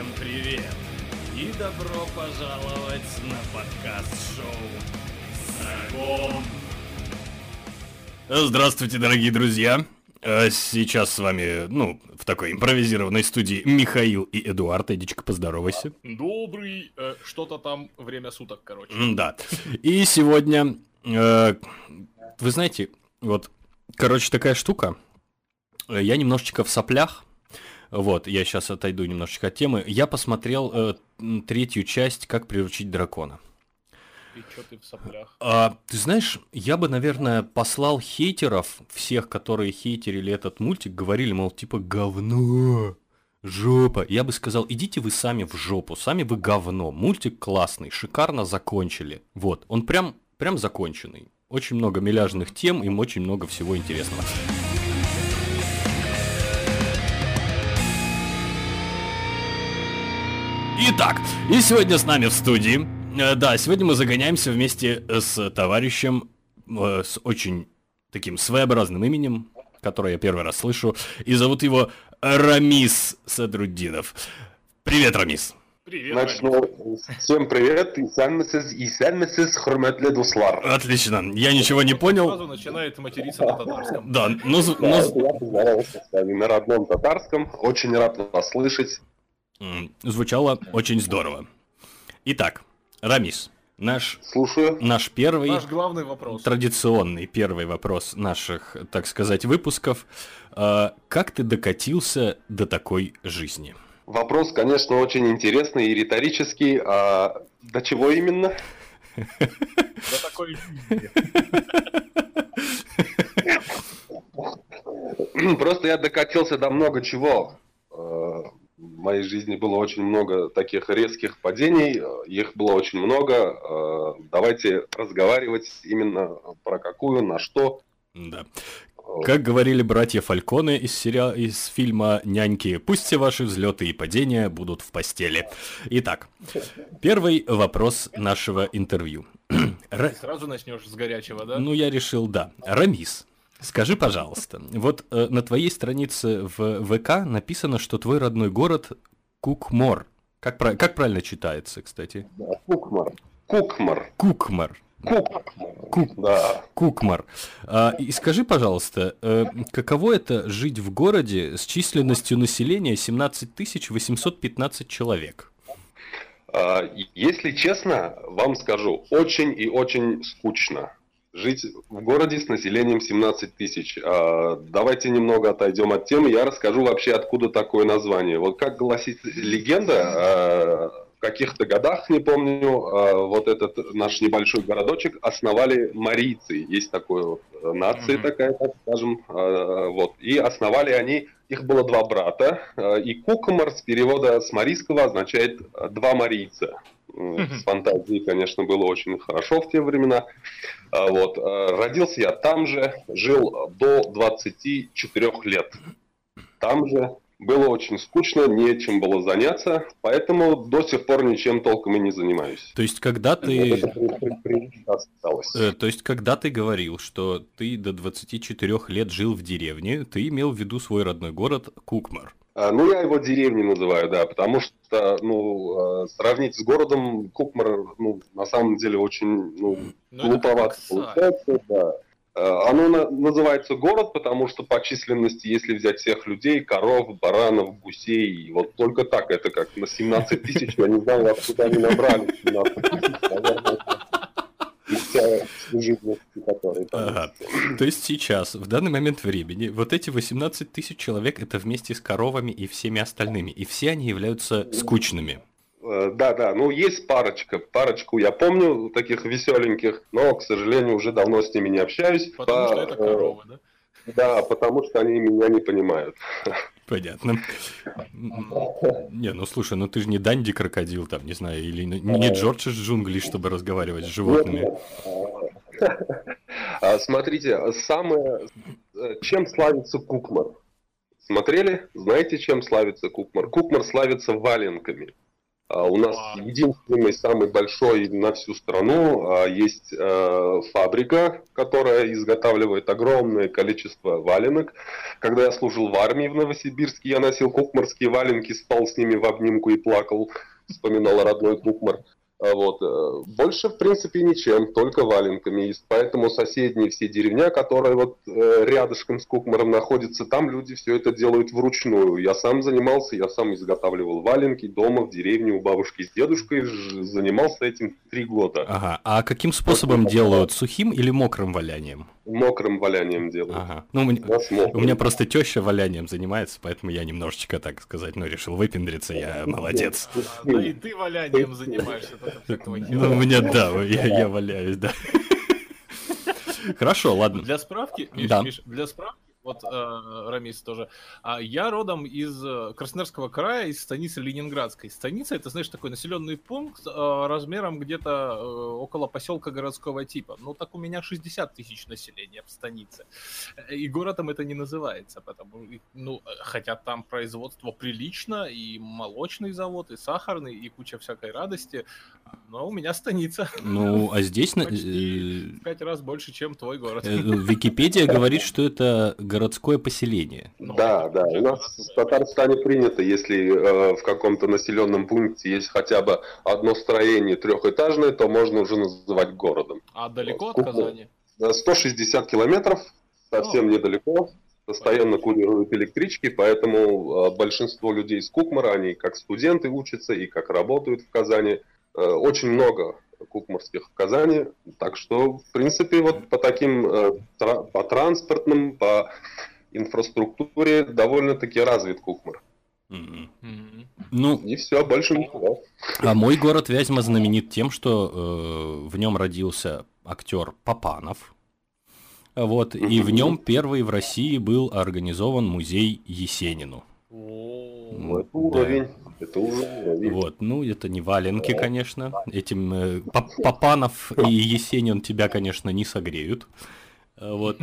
Всем привет! И добро пожаловать на подкаст-шоу «Сагом». Здравствуйте, дорогие друзья! Э, Сейчас с вами, ну, в такой импровизированной студии Михаил и Эдуард. Эдичка, поздоровайся. Добрый, э, что-то там время суток, короче. Да. И сегодня, э, вы знаете, вот, короче, такая штука. Э, Я немножечко в соплях. Вот, я сейчас отойду немножечко от темы. Я посмотрел э, третью часть «Как приручить дракона». И чё ты в соплях? А, ты знаешь, я бы, наверное, послал хейтеров, всех, которые хейтерили этот мультик, говорили, мол, типа, говно, жопа. Я бы сказал, идите вы сами в жопу, сами вы говно. Мультик классный, шикарно закончили. Вот, он прям, прям законченный. Очень много миляжных тем, им очень много всего интересного. Итак, и сегодня с нами в студии. э, Да, сегодня мы загоняемся вместе с товарищем э, с очень таким своеобразным именем, которое я первый раз слышу, и зовут его Рамис Садруддинов. Привет, Рамис. Привет, Начну. Всем привет. Исәнмесез, исәнмесез, хөрмәтле дуслар. Отлично. Я ничего не понял. Сразу начинает материться на татарском. Да, ну, ну, Да, з- Я поздоровался с вами на родном татарском. Очень рад вас слышать. Звучало очень здорово. Итак, Рамис, наш, Слушаю. наш первый... Наш главный вопрос. Традиционный первый вопрос наших, так сказать, выпусков. А, Как ты докатился до такой жизни? Вопрос, конечно, очень интересный и риторический. А до чего именно? До такой жизни. Просто я докатился до много чего. В моей жизни было очень много таких резких падений, их было очень много. Э, Давайте разговаривать именно про какую, на что. Да. Как говорили братья Фальконы из, сериала, из фильма «Няньки», пусть все ваши взлеты и падения будут в постели. Итак, первый вопрос нашего интервью. Ты сразу начнешь с горячего, да? Ну, я решил, да. Рамис, скажи, пожалуйста, вот э, на твоей странице в ВК написано, что твой родной город Кукмор. Как, пра- как правильно читается, кстати? Кукмар. Кукмар. Кукмар. Кукмар. Кук. Да. Кукмар. А, и скажи, пожалуйста, э, каково это жить в городе с численностью населения 17 815 человек? А, Если честно, вам скажу, очень и очень скучно жить в городе с населением 17 тысяч. А, Давайте немного отойдем от темы. Я расскажу вообще, откуда такое название. Вот как гласит легенда, а, в каких-то годах, не помню, а, вот этот наш небольшой городочек основали марийцы. Есть такое вот э, нация Мгм. такая, так скажем. Вот. И основали они, их было два брата. И Кукмар с перевода с марийского означает два марийца. С фантазией, конечно, было очень хорошо в те времена. А, Вот. а, Родился я там же, жил до 24 лет. Там же было очень скучно, нечем было заняться, поэтому до сих пор ничем толком и не занимаюсь. То есть, когда ты... э, то есть, когда ты говорил, что ты до 24 лет жил в деревне, ты имел в виду свой родной город Кукмар. А, Ну, я его деревней называю, да, потому что, ну, э, сравнить с городом Кукмар, ну, на самом деле очень, ну, Ну, глуповато получается, да. Э, Оно на- называется город, потому что по численности, если взять всех людей, коров, баранов, гусей, вот только так, это как на 17 тысяч, я не знаю, откуда они набрали 17 тысяч, наверное, Ага. То есть сейчас, в данный момент времени, вот эти 18 тысяч человек это вместе с коровами и всеми остальными, и все они являются скучными. Э, Да, да, ну есть парочка, парочку я помню таких веселеньких, но, к сожалению, уже давно с ними не общаюсь. Потому По- что это э, коровы, да? Да, потому что они меня не понимают. Понятно. Не, ну слушай, ну ты же не Данди крокодил там, не знаю, или не не Джордж из джунглей, чтобы разговаривать с животными. А, Смотрите, самое, э, чем славится Кукмар? Смотрели? Знаете, чем славится Кукмар? Кукмар славится валенками. А у нас единственный, самый большой на всю страну а, есть э, фабрика, которая изготавливает огромное количество валенок. Когда я служил в армии в Новосибирске, я носил кукмарские валенки, спал с ними в обнимку и плакал, вспоминал родной кукмар. А вот. Э, больше, в принципе, ничем, только валенками. И поэтому соседние все деревня, которые вот э, рядышком с Кукмаром находятся, там люди все это делают вручную. Я сам занимался, я сам изготавливал валенки дома, в деревне у бабушки с дедушкой, занимался этим три года. Ага, а каким способом вот, делают, сухим или мокрым валянием? Мокрым валянием делают. Ага. Ну, у меня, у меня просто теща валянием занимается, поэтому я немножечко, так сказать, ну, решил выпендриться, я молодец. Да и ты валянием занимаешься. Ну, у меня, да, я валяюсь, да. Хорошо, ладно. Для справки, Миш, для справки, вот э, Рамис тоже. А я родом из э, Красноярского края, из станицы Ленинградской. Станица это, знаешь, такой населенный пункт э, размером где-то э, около поселка городского типа. Ну так у меня 60 тысяч населения в станице. И городом это не называется, потому ну хотя там производство прилично и молочный завод, и сахарный, и куча всякой радости. Но у меня станица. Ну а здесь на... в пять раз больше, чем твой город. Э, Википедия говорит, что это городское поселение. Ну, да, да. У нас в Татарстане принято, если э, в каком-то населенном пункте есть хотя бы одно строение трехэтажное, то можно уже называть городом. А далеко вот. от Казани? 160 километров, совсем О. недалеко. Постоянно курируют электрички, поэтому э, большинство людей из Кукмара, они как студенты учатся и как работают в Казани. Э, очень много кукмарских в Казани. Так что, в принципе, вот по таким, э, по транспортным, по инфраструктуре довольно-таки развит Кукмар. Mm-hmm. Ну, и все, больше ничего. А мой город Вязьма знаменит тем, что э, в нем родился актер Папанов. Вот, mm-hmm. и в нем первый в России был организован музей Есенину. Oh. Это уровень. Это уже Вот, ну это не валенки, конечно. Этим э, Папанов и Есенин тебя, конечно, не согреют. Э, вот,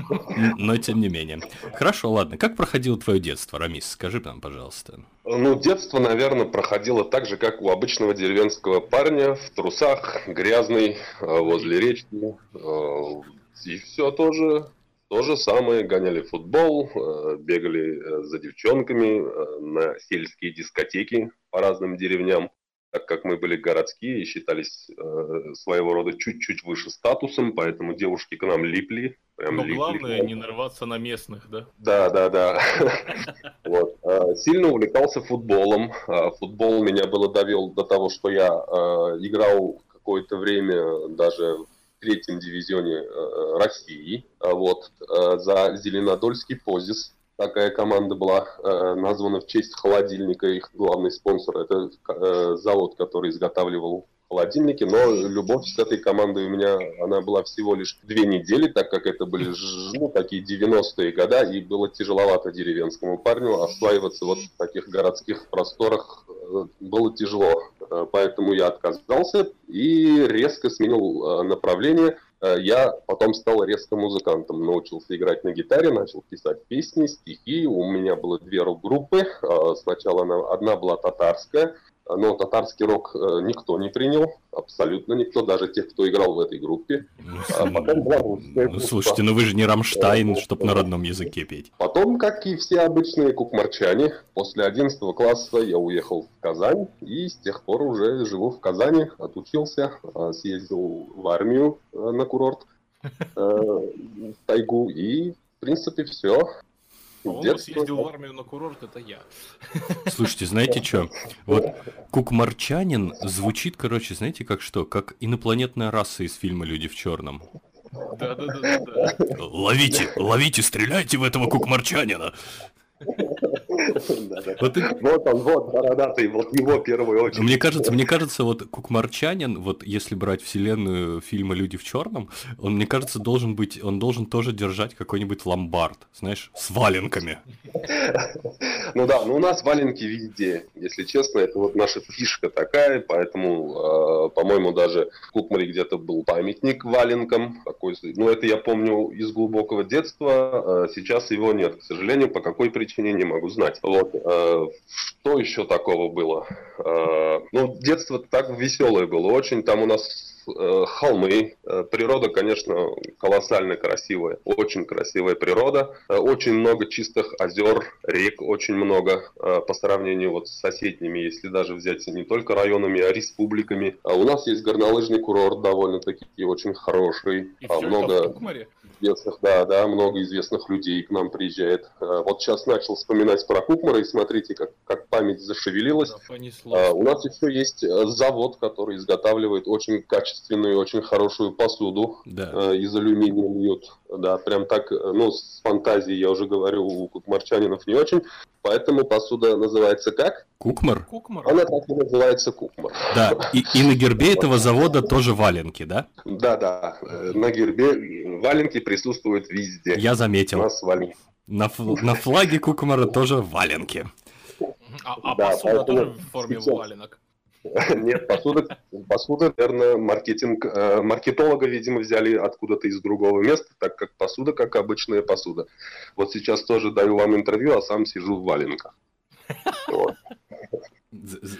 но тем не менее. Хорошо, ладно. Как проходило твое детство, Рамис? Скажи нам, пожалуйста. Ну, детство, наверное, проходило так же, как у обычного деревенского парня, в трусах, грязный, э, возле речки. Э, и все тоже то же самое, гоняли футбол, бегали за девчонками на сельские дискотеки по разным деревням, так как мы были городские и считались своего рода чуть-чуть выше статусом, поэтому девушки к нам липли. Прям Но липли. главное не нарваться на местных, да? Да, да, да. Вот. Сильно увлекался футболом. Футбол меня было довел до того, что я играл какое-то время даже третьем дивизионе э, России. Вот э, за Зеленодольский Позис такая команда была э, названа в честь холодильника. Их главный спонсор это завод, который изготавливал холодильники, но любовь с этой командой у меня, она была всего лишь две недели, так как это были ну, такие 90-е года, и было тяжеловато деревенскому парню осваиваться вот в таких городских просторах, было тяжело. Э, поэтому я отказался и резко сменил э, направление. Э, я потом стал резко музыкантом, научился играть на гитаре, начал писать песни, стихи. У меня было две рок-группы. Сначала она, одна была татарская, но татарский рок э, никто не принял, абсолютно никто, даже тех, кто играл в этой группе. Ну, а потом была ну, слушайте, ну вы же не Рамштайн, чтобы на родном языке петь. Потом, как и все обычные кукмарчане, после 11 класса я уехал в Казань, и с тех пор уже живу в Казани, отучился, а, съездил в армию э, на курорт, э, в тайгу, и, в принципе, все. По-моему, съездил в армию на курорт, это я. Слушайте, знаете что? Вот кукмарчанин звучит, короче, знаете, как что? Как инопланетная раса из фильма «Люди в черном». Да-да-да. Ловите, ловите, стреляйте в этого кукмарчанина. Вот он, вот бородатый, вот его первую очередь. Мне кажется, мне кажется, вот Кукмарчанин, вот если брать вселенную фильма «Люди в черном», он, мне кажется, должен быть, он должен тоже держать какой-нибудь ломбард, знаешь, с валенками. ну да, ну у нас валенки везде, если честно, это вот наша фишка такая, поэтому, э, по-моему, даже в Кукмаре где-то был памятник валенкам, такой, ну это я помню из глубокого детства, э, сейчас его нет, к сожалению, по какой причине не могу знать. Вот, э, что еще такого было? Э, ну, детство так веселое было очень, там у нас холмы. Э, природа, конечно, колоссально красивая. Очень красивая природа. Э, очень много чистых озер, рек, очень много по сравнению вот с соседними, если даже взять не только районами, а республиками. А у нас есть горнолыжный курорт довольно-таки очень хороший. И а все много... известных, да, да, много известных людей к нам приезжает. Вот сейчас начал вспоминать про Кукмара, и смотрите, как, как память зашевелилась. Да, понеслось. А, у нас еще есть завод, который изготавливает очень качественные качественную, очень хорошую посуду Да. э, из алюминия льют. Да, прям так, э, ну, с фантазией, я уже говорю, у кукмарчанинов не очень. Поэтому посуда называется как? Кукмар? Кукмар? Она так и называется кукмар. Да. И, и на гербе этого завода тоже валенки, да? Да, да. э, На гербе валенки присутствуют везде. Я У заметил. нас валенки. На, на флаге Кукмара тоже валенки. А, а Да, посуда тоже в форме сейчас- валенок? Нет, посуда, посуда, наверное, маркетинг, э, маркетолога, видимо, взяли откуда-то из другого места, так как посуда, как обычная посуда. Вот сейчас тоже даю вам интервью, а сам сижу в валенках. Вот.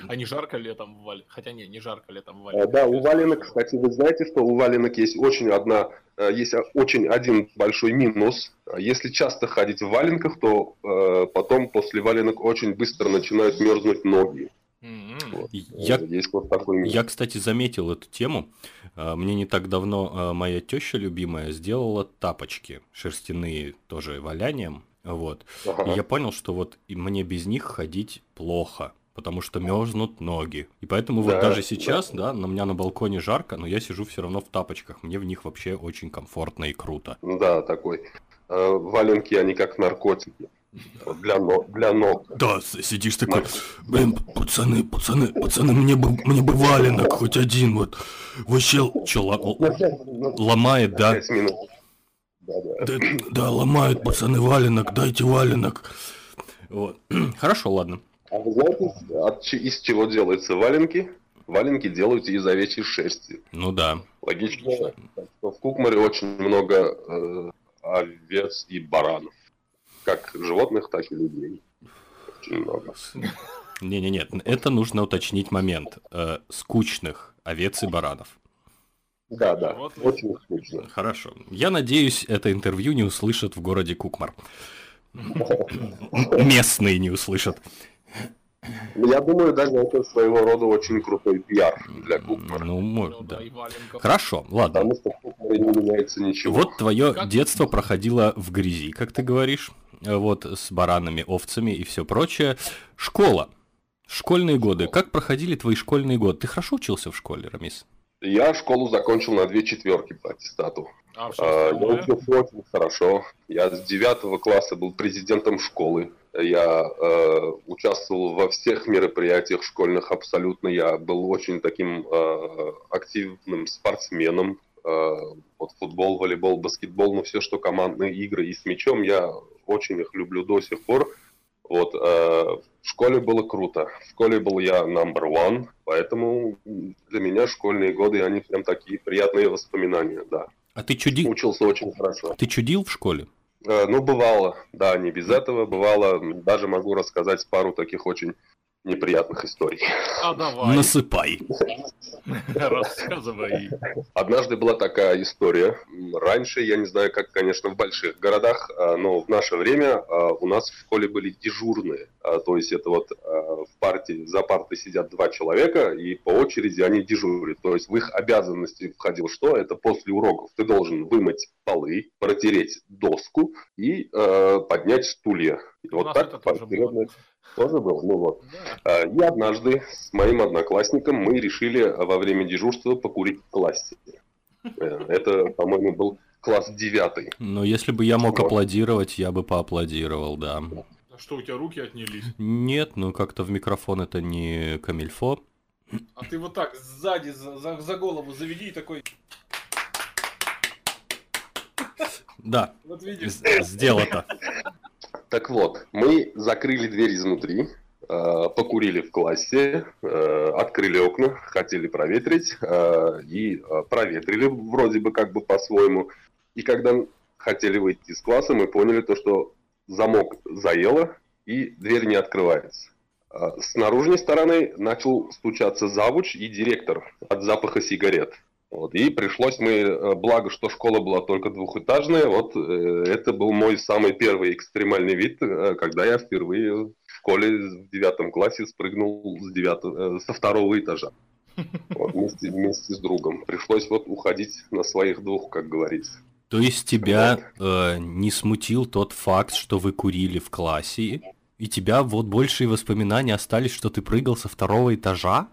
А не жарко летом в валенках? Хотя не, не жарко летом в Э, валенках. Да, у валенок, кстати, вы знаете, что у валенок есть очень одна, э, есть очень один большой минус. Если часто ходить в валенках, то потом после валенок очень быстро начинают мерзнуть ноги. М-м. Вот. Я, вот такой я, кстати, заметил эту тему. А, Мне не так давно а, моя теща любимая сделала тапочки шерстяные, тоже валянием. Вот. Ага. И я понял, что вот мне без них ходить плохо, потому что мерзнут ноги. И поэтому вот Да, даже сейчас, да, на меня на балконе жарко, но я сижу все равно в тапочках. Мне в них вообще очень комфортно и круто. Да, такой. Э, Валенки, они как наркотики. Для, ног, для ног. Да, сидишь такой, блин, пацаны, пацаны, пацаны, мне бы, мне бы валенок хоть один, вот. Вообще, что, ломает, да? Да, да. Да, да, ломают, пацаны, валенок, дайте валенок. Вот. Хорошо, ладно. А вы знаете, от из чего делаются валенки? Валенки делаются из овечьей шерсти. Ну да. Логично. Что В Кукмаре очень много э, овец и баранов. Как животных, так и людей. Очень много. Не-не-не, это нужно уточнить момент. Э, скучных овец и баранов. Да, да. Вот. Очень скучно. Хорошо. Я надеюсь, это интервью не услышат в городе Кукмар. Местные не услышат. Ну, Я думаю, даже это своего рода очень крутой пиар для Кукмара. Ну, Ну может, да, да. Хорошо, ладно. Потому что в Кукмаре не меняется ничего. Вот твое детство проходило в грязи, как ты говоришь, вот с баранами, овцами и все прочее. Школа. Школьные годы. Как проходили твои школьные годы? Ты хорошо учился в школе, Рамис? Я школу закончил на две четверки по аттестату. А А, Я учился очень хорошо. Я с девятого класса был президентом школы. Я э, участвовал во всех мероприятиях школьных абсолютно. Я был очень таким э, активным спортсменом. Э, вот футбол, волейбол, баскетбол, ну все, что командные игры и с мячом, я очень их люблю до сих пор. Вот, э, в школе было круто. В школе был я number one, поэтому для меня школьные годы, они прям такие приятные воспоминания, да. А ты чудил? Учился очень хорошо. Ты чудил в школе? Э, Ну, бывало, да, не без этого. Бывало, даже могу рассказать пару таких очень неприятных историй. А давай, Насыпай. рассказывай. Однажды была такая история. Раньше, я не знаю, как, конечно, в больших городах, а, но в наше время а, у нас в школе были дежурные. А, То есть это вот в партии, за партой сидят два человека, и по очереди они дежурят. То есть в их обязанности входило что? Это после уроков ты должен вымыть полы, протереть доску и поднять стулья. Вот нас так это тоже было. Тоже было? Ну вот. Да. Э, И однажды с моим одноклассником мы решили во время дежурства покурить в классе. Э, Это, по-моему, был класс девятый. Но если бы я мог Вот. аплодировать, я бы поаплодировал, да. А Что, у тебя руки отнялись? Нет, ну как-то в микрофон это не камильфо. А ты вот так сзади за, за- за голову заведи и такой, Да, вот видишь. сделано. так вот, мы закрыли дверь изнутри, Э, покурили в классе, э, открыли окна, хотели проветрить э, и проветрили вроде бы как бы по-своему. И когда хотели выйти из класса, мы поняли то, что замок заело и дверь не открывается. С наружной стороны начал стучаться завуч и директор от запаха сигарет. Вот, и пришлось мы, благо, что школа была только двухэтажная, вот это был мой самый первый экстремальный вид, когда я впервые школе в девятом классе спрыгнул с девятого, э, со второго этажа. Вот, вместе, вместе с другом. Пришлось вот уходить на своих двух, как говорится. То есть тебя э, не смутил тот факт, что вы курили в классе, и тебя вот большие воспоминания остались, что ты прыгал со второго этажа?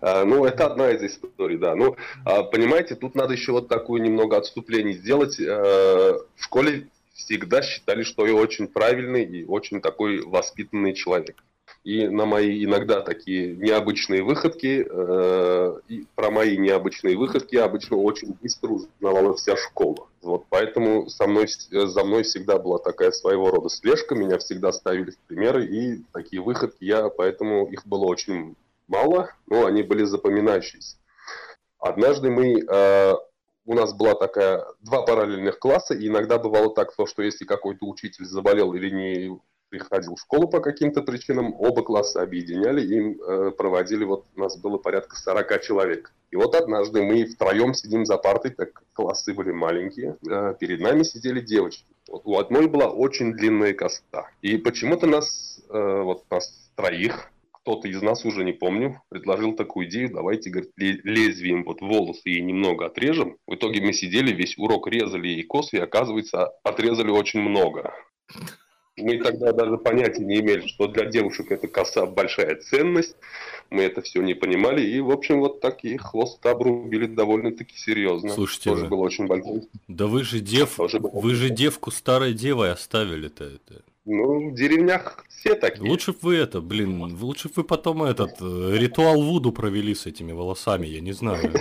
А, ну, это одна из историй, да. Ну, а, понимаете, тут надо еще вот такое немного отступление сделать. Э, в школе всегда считали, что я очень правильный и очень такой воспитанный человек. И на мои иногда такие необычные выходки, и про мои необычные выходки обычно очень быстро узнавала вся школа. Вот поэтому со мной, за мной всегда была такая своего рода слежка, меня всегда ставили в примеры, и такие выходки я, поэтому их было очень мало, но они были запоминающиеся. Однажды мы э, у нас была такая два параллельных класса, и иногда бывало так, что если какой-то учитель заболел или не приходил в школу по каким-то причинам, оба класса объединяли и э, проводили, вот у нас было порядка 40 человек. И вот однажды мы втроем сидим за партой, так классы были маленькие, э, перед нами сидели девочки. Вот у одной была очень длинная коса. И почему-то нас, э, вот нас троих, кто-то из нас, уже не помню, предложил такую идею, давайте, говорит, лезвием вот волосы ей немного отрежем. В итоге мы сидели, весь урок резали ей косы, и оказывается, отрезали очень много. Мы тогда даже понятия не имели, что для девушек это коса большая ценность. Мы это все не понимали. И, в общем, вот такие хвост обрубили довольно-таки серьезно. Слушайте, Тоже было очень большое. Да вы же дев, вы же девку старой девой оставили-то это. Ну, в деревнях все такие. Лучше бы вы это, блин, лучше бы вы потом этот э, ритуал Вуду провели с этими волосами, я не знаю.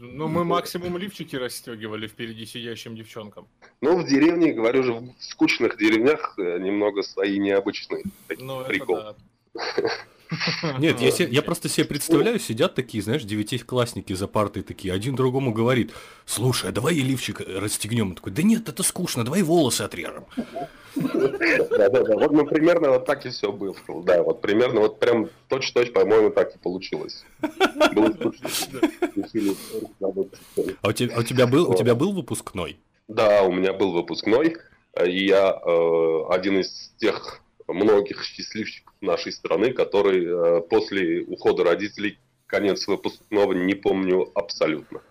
Ну, мы максимум лифчики расстегивали впереди сидящим девчонкам. Ну, в деревне, говорю же, в скучных деревнях э, немного свои необычные ну, прикол. Да. Нет, я, себе, я просто себе представляю, сидят такие, знаешь, девятиклассники за партой такие, один другому говорит, слушай, а давай лифчик расстегнем. Он такой, да нет, это скучно, давай волосы отрежем. Да-да-да, вот ну, примерно вот так и все было. Да, вот примерно вот прям точь-точь, по-моему, так и получилось. Было скучно. А у тебя, а у тебя был, у тебя был выпускной? Да, у меня был выпускной, и я э, один из тех многих счастливчиков нашей страны, который э, после ухода родителей конец выпускного не помню абсолютно.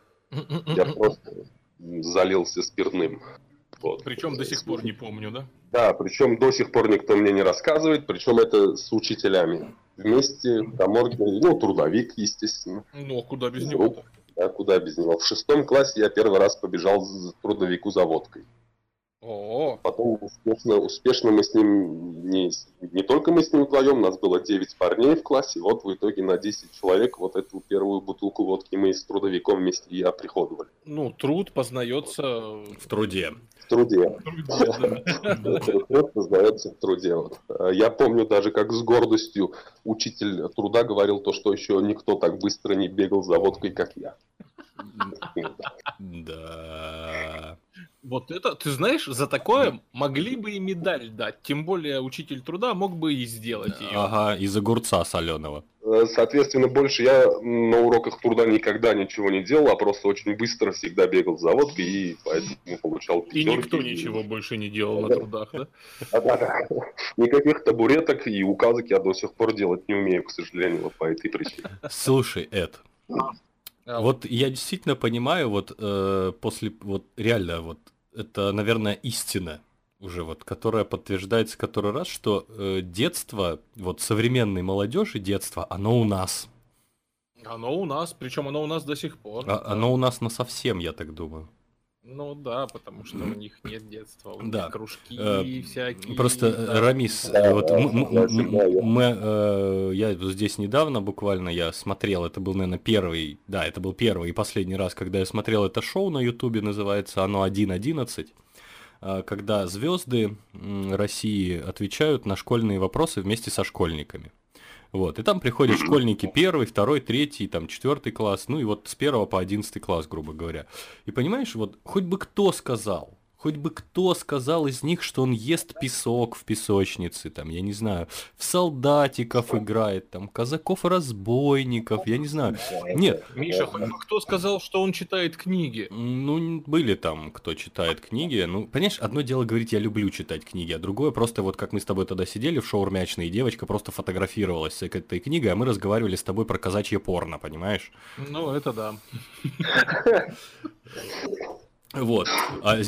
Я просто залился спиртным. Вот. Причем до сих пор не помню, да? Да, причем до сих пор никто мне не рассказывает, причем это с учителями. Вместе, Каморги, ну, трудовик, естественно. Ну, а куда без него? Да, куда без него. В шестом классе я первый раз побежал с трудовику за водкой. О. Потом успешно, успешно мы с ним, не, не только мы с ним вдвоем, у нас было 9 парней в классе, вот в итоге на 10 человек вот эту первую бутылку водки мы с трудовиком вместе и оприходовали. Ну, труд познается в труде. Труде. Труд познается в труде. Я помню даже, как с гордостью учитель труда говорил то, что еще никто так быстро не бегал за водкой, как я. Да. Вот это, ты знаешь, за такое могли бы и медаль дать. Тем более учитель труда мог бы и сделать ее. Ага, из огурца соленого. Э, соответственно, больше я на уроках труда никогда ничего не делал, а просто очень быстро всегда бегал за водкой и поэтому получал пятерки. И никто ничего больше не делал на трудах, да? Да, Никаких табуреток и указок я до сих пор делать не умею, к сожалению, по этой причине. Слушай, Эд, а вот я действительно понимаю, вот э, после, вот реально, вот это, наверное, истина уже вот, которая подтверждается который раз, что э, детство, вот современной молодежи детство, оно у нас. Оно у нас, причем оно у нас до сих пор. А, да. Оно у нас на совсем, я так думаю. Ну да, потому что у них нет детства, у да. них кружки э, всякие. Просто, да. Э, Рамис, да, вот да, мы, мы, э, я здесь недавно буквально я смотрел, это был, наверное, первый, да, это был первый и последний раз, когда я смотрел это шоу на ютубе, называется оно 1.11. а, когда звезды России отвечают на школьные вопросы вместе со школьниками. Вот, и там приходят школьники первый, второй, третий, там, четвертый класс, ну и вот с первого по одиннадцатый класс, грубо говоря. И понимаешь, вот хоть бы кто сказал, Хоть бы кто сказал из них, что он ест песок в песочнице, там, я не знаю, в солдатиков играет, там, казаков-разбойников, я не знаю. Нет. Миша, хоть бы кто сказал, что он читает книги? Ну, были там, кто читает книги. Ну, понимаешь, одно дело говорить, я люблю читать книги, а другое просто вот как мы с тобой тогда сидели в шоу «Рмячная», и девочка просто фотографировалась с этой книгой, а мы разговаривали с тобой про казачье порно, понимаешь? Ну, это да. Вот. А,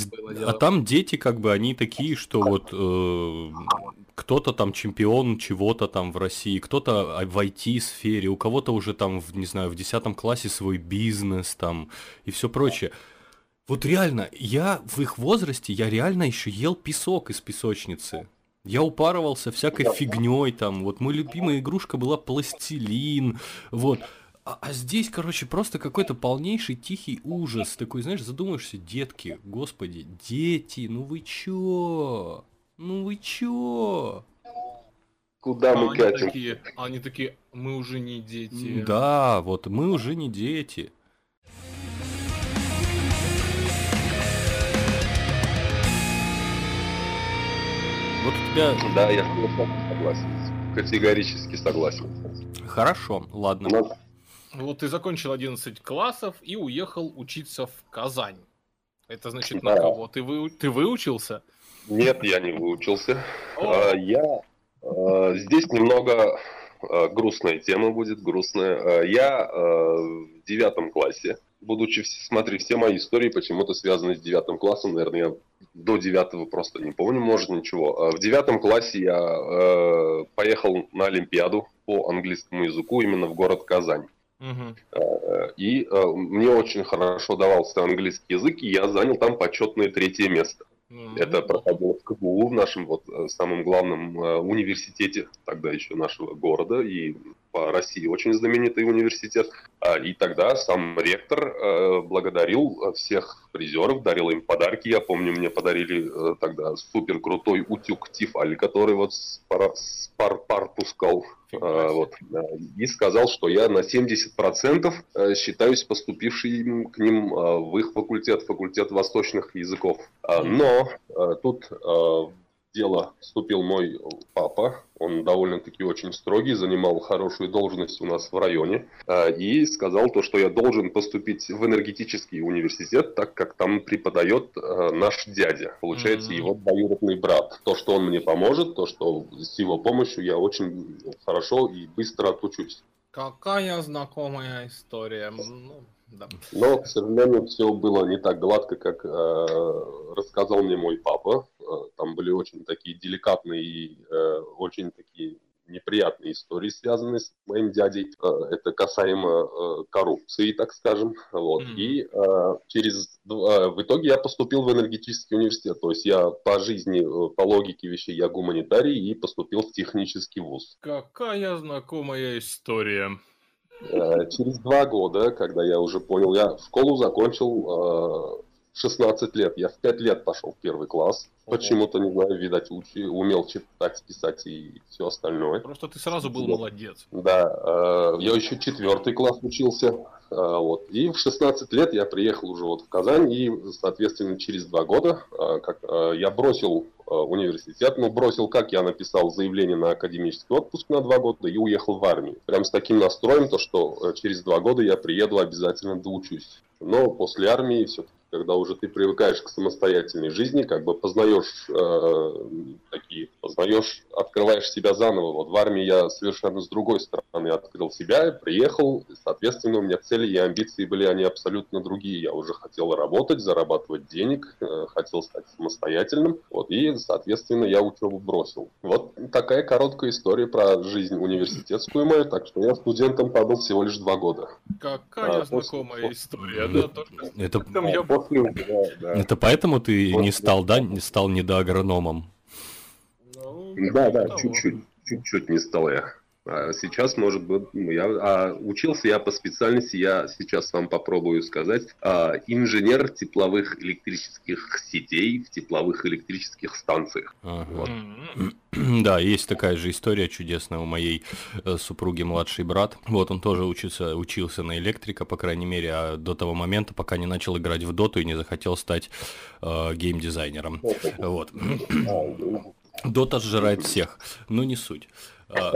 а там дети, как бы, они такие, что вот э, кто-то там чемпион чего-то там в России, кто-то в IT-сфере, у кого-то уже там, в, не знаю, в 10 классе свой бизнес там и все прочее. Вот реально, я в их возрасте, я реально еще ел песок из песочницы. Я упарывался всякой фигней там. Вот мой любимая игрушка была пластилин. Вот. А, а здесь, короче, просто какой-то полнейший тихий ужас. Такой, знаешь, задумаешься, детки, господи, дети, ну вы чё? Ну вы чё? Куда а мы они катим? Такие, они такие, мы уже не дети. Да, вот мы уже не дети. Вот у тебя... Да, я согласен. Категорически согласен. Хорошо, ладно. Но Вот ты закончил 11 классов и уехал учиться в Казань. Это значит Да. на кого? Ты, вы, ты выучился? Нет, я не выучился. О. А, Я а, здесь немного а, грустная тема будет, грустная. Я в девятом классе, будучи, смотри, все мои истории почему-то связаны с девятым классом, наверное, я до девятого просто не помню, может, ничего. В девятом классе я поехал на Олимпиаду по английскому языку именно в город Казань. И э, мне очень хорошо давался английский язык, и я занял там почетное третье место. Ну, Это проходило в КГУ, в нашем вот э, самом главном э, университете тогда еще нашего города и по России очень знаменитый университет. А, И тогда сам ректор э, благодарил э, всех призеров, дарил им подарки. Я помню, мне подарили э, тогда супер крутой утюг Тифаль, который вот с пара- с пар пар пускал. А, вот, и сказал, что я на 70% э, считаюсь поступившим к ним в их факультет, факультет восточных языков. А, Но тут дело вступил мой папа, он довольно-таки очень строгий, занимал хорошую должность у нас в районе, э, и сказал то, что я должен поступить в энергетический университет, так как там преподает э, наш дядя, получается, Мгм. его двоюродный брат. То, что он мне поможет, то, что с его помощью я очень хорошо и быстро отучусь. Какая знакомая история. Ну, да. Но, к сожалению, все было не так гладко, как э, рассказал мне мой папа. Э, Там были очень такие деликатные и э, очень такие неприятные истории, связанные с моим дядей. Э, Это касаемо э, коррупции, так скажем. Вот. Мгм. И э, через в итоге я поступил в энергетический университет. То есть я по жизни, по логике вещей, я гуманитарий и поступил в технический вуз. Какая знакомая история. Через два года, когда я уже понял, я школу закончил 16 лет. Я в 5 лет пошел в первый класс. Ого. Почему-то, не знаю, видать, учи- умел читать, писать и все остальное. Просто ты сразу был Да. молодец. Да, э, я еще четвертый класс учился. э, Вот. И в 16 лет я приехал уже вот в Казань, и, соответственно, через два года э, как, э, я бросил э, университет. Ну, бросил как? Я написал заявление на академический отпуск на два года и уехал в армию. Прям с таким настроем, то, что через два года я приеду, обязательно доучусь. Но после армии все-таки когда уже ты привыкаешь к самостоятельной жизни, как бы познаешь э, такие, познаешь, открываешь себя заново. Вот в армии я совершенно с другой стороны открыл себя, приехал, и, соответственно, у меня цели и амбиции были они абсолютно другие. Я уже хотел работать, зарабатывать денег, э, хотел стать самостоятельным, вот, и, соответственно, я учебу бросил. Вот такая короткая история про жизнь университетскую мою, так что я студентом побыл всего лишь два года. Какая А, знакомая после- история. Да, только Это, Там я- После, да, да. это поэтому ты не Вот. стал, да, не стал недоагрономом? Ну, Да, да, чуть-чуть, чуть-чуть не стал я. А сейчас, может быть, ну, я а учился я по специальности, я сейчас вам попробую сказать, а, инженер тепловых электрических сетей в тепловых электрических станциях. Ага. Вот. Да, есть такая же история чудесная у моей э, супруги младший брат. Вот он тоже учится, учился на электрика, по крайней мере, а до того момента, пока не начал играть в доту и не захотел стать э, геймдизайнером. Вот. Дота сжирает всех, но не суть. А,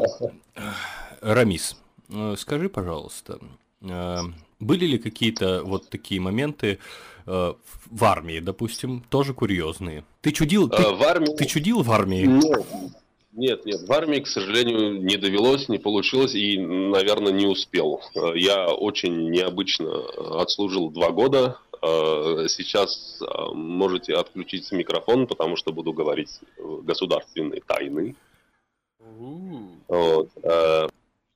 Рамис, э, скажи, пожалуйста, э, были ли какие-то вот такие моменты э, в армии, допустим, тоже курьезные? Ты чудил, ты, В армии... ты чудил в армии? Нет, нет, нет, в армии, к сожалению, не довелось, не получилось и, наверное, не успел. Я очень необычно отслужил два года. Сейчас можете отключить микрофон, потому что буду говорить государственные тайны. Вот. Э,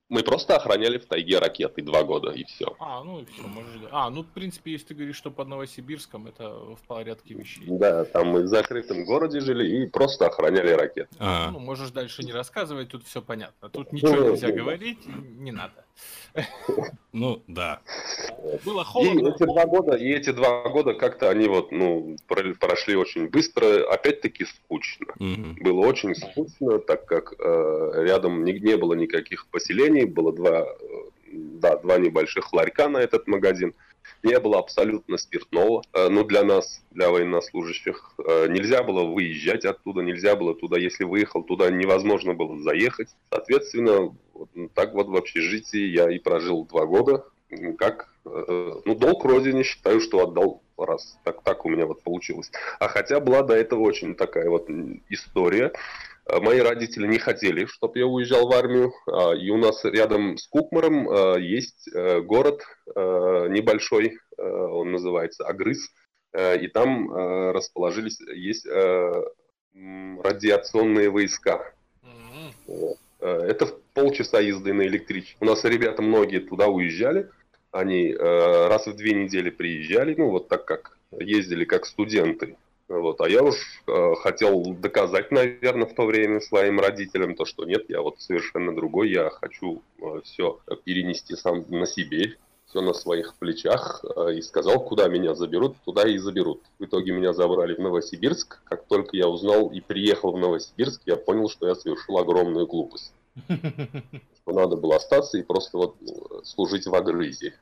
Мы просто охраняли в тайге ракеты два года, и все. А, ну и все, можешь... А, ну, в принципе, если ты говоришь, что под Новосибирском, это в порядке вещей. Да, там мы в закрытом городе жили и просто охраняли ракеты. А, Ну, можешь дальше не рассказывать, тут все понятно. Тут ничего нельзя ну, говорить, не надо. ну да. Было И холодно. эти два года, и эти два года как-то они вот, ну, про- прошли очень быстро, опять-таки скучно. Мгм. Было очень скучно, так как э, рядом не, не было никаких поселений, было два, э, да, два небольших ларька на этот магазин. Не было абсолютно спиртного, э, ну, для нас, для военнослужащих. Э, нельзя было выезжать оттуда, нельзя было туда, если выехал туда, невозможно было заехать. Соответственно, вот так вот в общежитии я и прожил два года. Как, э, ну, долг родине считаю, что отдал раз. Так, так у меня вот получилось. А хотя была до этого очень такая вот история. Мои родители не хотели, чтобы я уезжал в армию. А, И у нас рядом с Кукмаром э, есть э, город э, небольшой, э, он называется Агрыз. И там расположились, есть радиационные войска. Это полчаса езды на электричке. У нас ребята многие туда уезжали. Они раз в две недели приезжали, ну вот так как ездили как студенты. Вот. А я уж э, хотел доказать, наверное, в то время своим родителям, то, что нет, я вот совершенно другой, я хочу все перенести сам на себе, все на своих плечах, э, и сказал, куда меня заберут, туда и заберут. В итоге меня забрали в Новосибирск. Как только я узнал и приехал в Новосибирск, я понял, что я совершил огромную глупость. Что надо было остаться и просто вот э, служить в агрызе.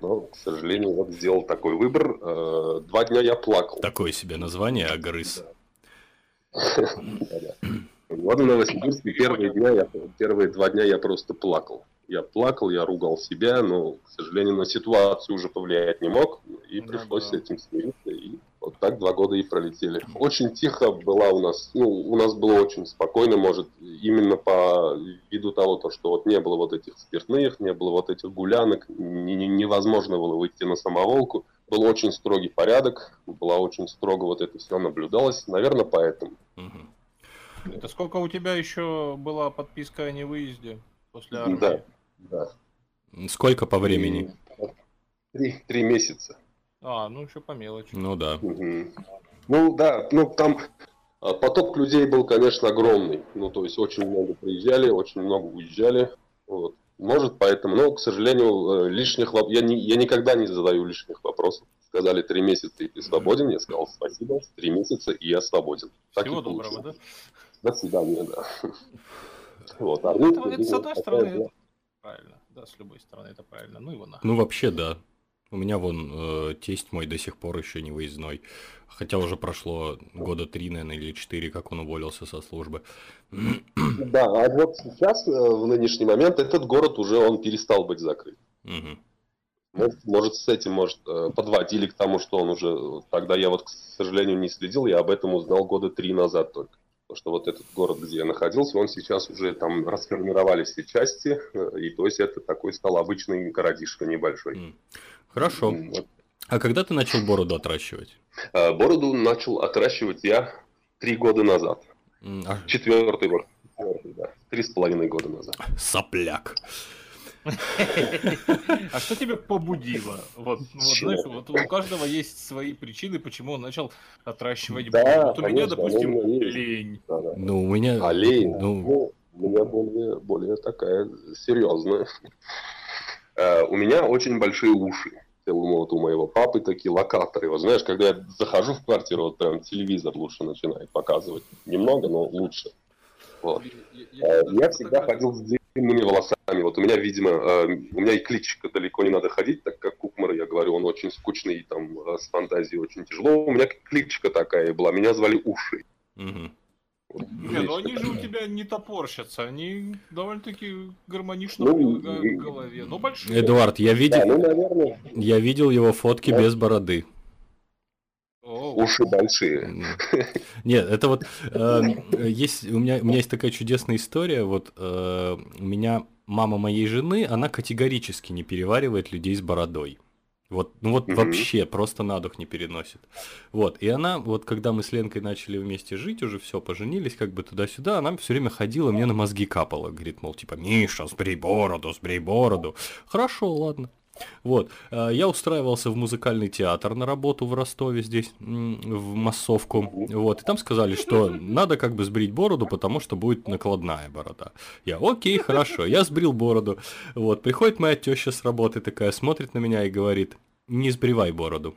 Но, к сожалению, вот сделал такой выбор. Э, Два дня я плакал. Такое себе название, агрыз. Вот в Новосибирске первые, дня я, первые два дня я просто плакал. Я плакал, я ругал себя, но, к сожалению, на ситуацию уже повлиять не мог. И Ну пришлось да. с этим смириться. И вот так два года и пролетели. Очень тихо была у нас, ну, у нас было очень спокойно, может, именно по виду того, то, что вот не было вот этих спиртных, не было вот этих гулянок, не- не- невозможно было выйти на самоволку. Был очень строгий порядок, была очень строго вот это все наблюдалось. Наверное, поэтому. Это сколько у тебя еще была подписка о невыезде после армии? Да, да. Сколько по времени? Три, три месяца. А, ну еще по мелочи. Ну да. Мгм. Ну да, ну там а, поток людей был, конечно, огромный. Ну, то есть очень много приезжали, очень много уезжали. Вот. Может, поэтому, но, к сожалению, э, лишних воп- я, не, я никогда не задаю лишних вопросов. Сказали три месяца и ты свободен. Я сказал спасибо, три месяца и я свободен. Так Всего доброго, да? До свидания, да. Вот, а это, это с одной стороны правильно. Да, с любой стороны это правильно. Ну его нахуй. Ну вообще да. У меня вон э, тесть мой до сих пор еще не выездной. Хотя уже прошло года три, наверное, или четыре, как он уволился со службы. Да, а вот сейчас, э, в нынешний момент, этот город уже он перестал быть закрыт. Мгм. Может, может, с этим, может, э, подводили к тому, что он уже... Тогда я вот, к сожалению, не следил, я об этом узнал года три назад только. Потому что вот этот город, где я находился, он сейчас уже там расформировались все части, э, и то есть это такой стал обычный городишко небольшой. Хорошо. Вот. А когда ты начал бороду отращивать? Э, Бороду начал отращивать я три года назад. А, Четвертый год. Да. Три с половиной года назад. Сопляк. А что тебя побудило? Вот, знаешь, вот у каждого есть свои причины, почему он начал отращивать Да, бороду. Вот у меня, допустим, лень. Ну, у меня... Олень. Ну, Ну, у меня более, более такая серьезная. Э, у меня очень большие уши. Вот у моего папы такие локаторы. Вот знаешь, когда я захожу в квартиру, вот прям телевизор лучше начинает показывать. Немного, но лучше. Вот. Я, я, я всегда ходил с длинными волосами. Вот у меня, видимо, э, у меня и кличка далеко не надо ходить, так как Кукмар, я говорю, он очень скучный, там, э, с фантазией очень тяжело. У меня кличка такая была, меня звали Уши. Угу. Не, ну они же у тебя не топорщатся, они довольно-таки гармонично ну, в голове, но большие. Эдуард, я видел, да, ну, наверное... я видел его фотки да. без бороды. Уши большие. Нет, это вот э, есть у меня у меня есть такая чудесная история. Вот э, у меня мама моей жены, она категорически не переваривает людей с бородой. Вот, ну вот mm-hmm. вообще просто на дух не переносит. Вот, и она, вот когда мы с Ленкой начали вместе жить, уже все, поженились, как бы туда-сюда, она все время ходила, мне на мозги капала. Говорит, мол, типа, Миша, сбрей бороду, сбрей бороду. Хорошо, ладно. Вот, э, я устраивался в музыкальный театр на работу в Ростове здесь, в массовку, вот, и там сказали, что надо как бы сбрить бороду, потому что будет накладная борода. Я, окей, хорошо, я сбрил бороду, вот, приходит моя теща с работы такая, смотрит на меня и говорит, не сбривай бороду.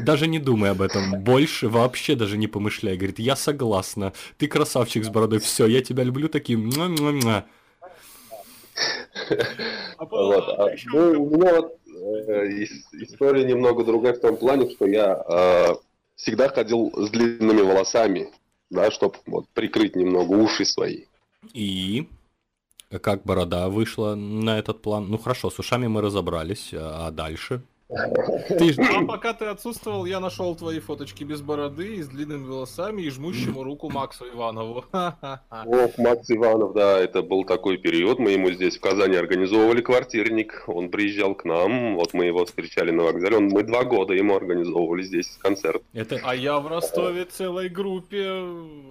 Даже не думай об этом. Больше вообще даже не помышляй. Говорит, я согласна. Ты красавчик с бородой. Все, я тебя люблю таким. А вот. А, ну, у меня вот э, история немного другая в том плане, что я э, всегда ходил с длинными волосами, да, чтобы вот, прикрыть немного уши свои. И как борода вышла на этот план? Ну хорошо, с ушами мы разобрались, а дальше? Ты... А пока ты отсутствовал, я нашел твои фоточки без бороды и с длинными волосами и жмущему руку Максу Иванову. Ох, Макс Иванов, да, это был такой период. Мы ему здесь в Казани организовывали квартирник. Он приезжал к нам, вот мы его встречали на вокзале. Мы два года ему организовывали здесь концерт. Это... А я в Ростове целой группе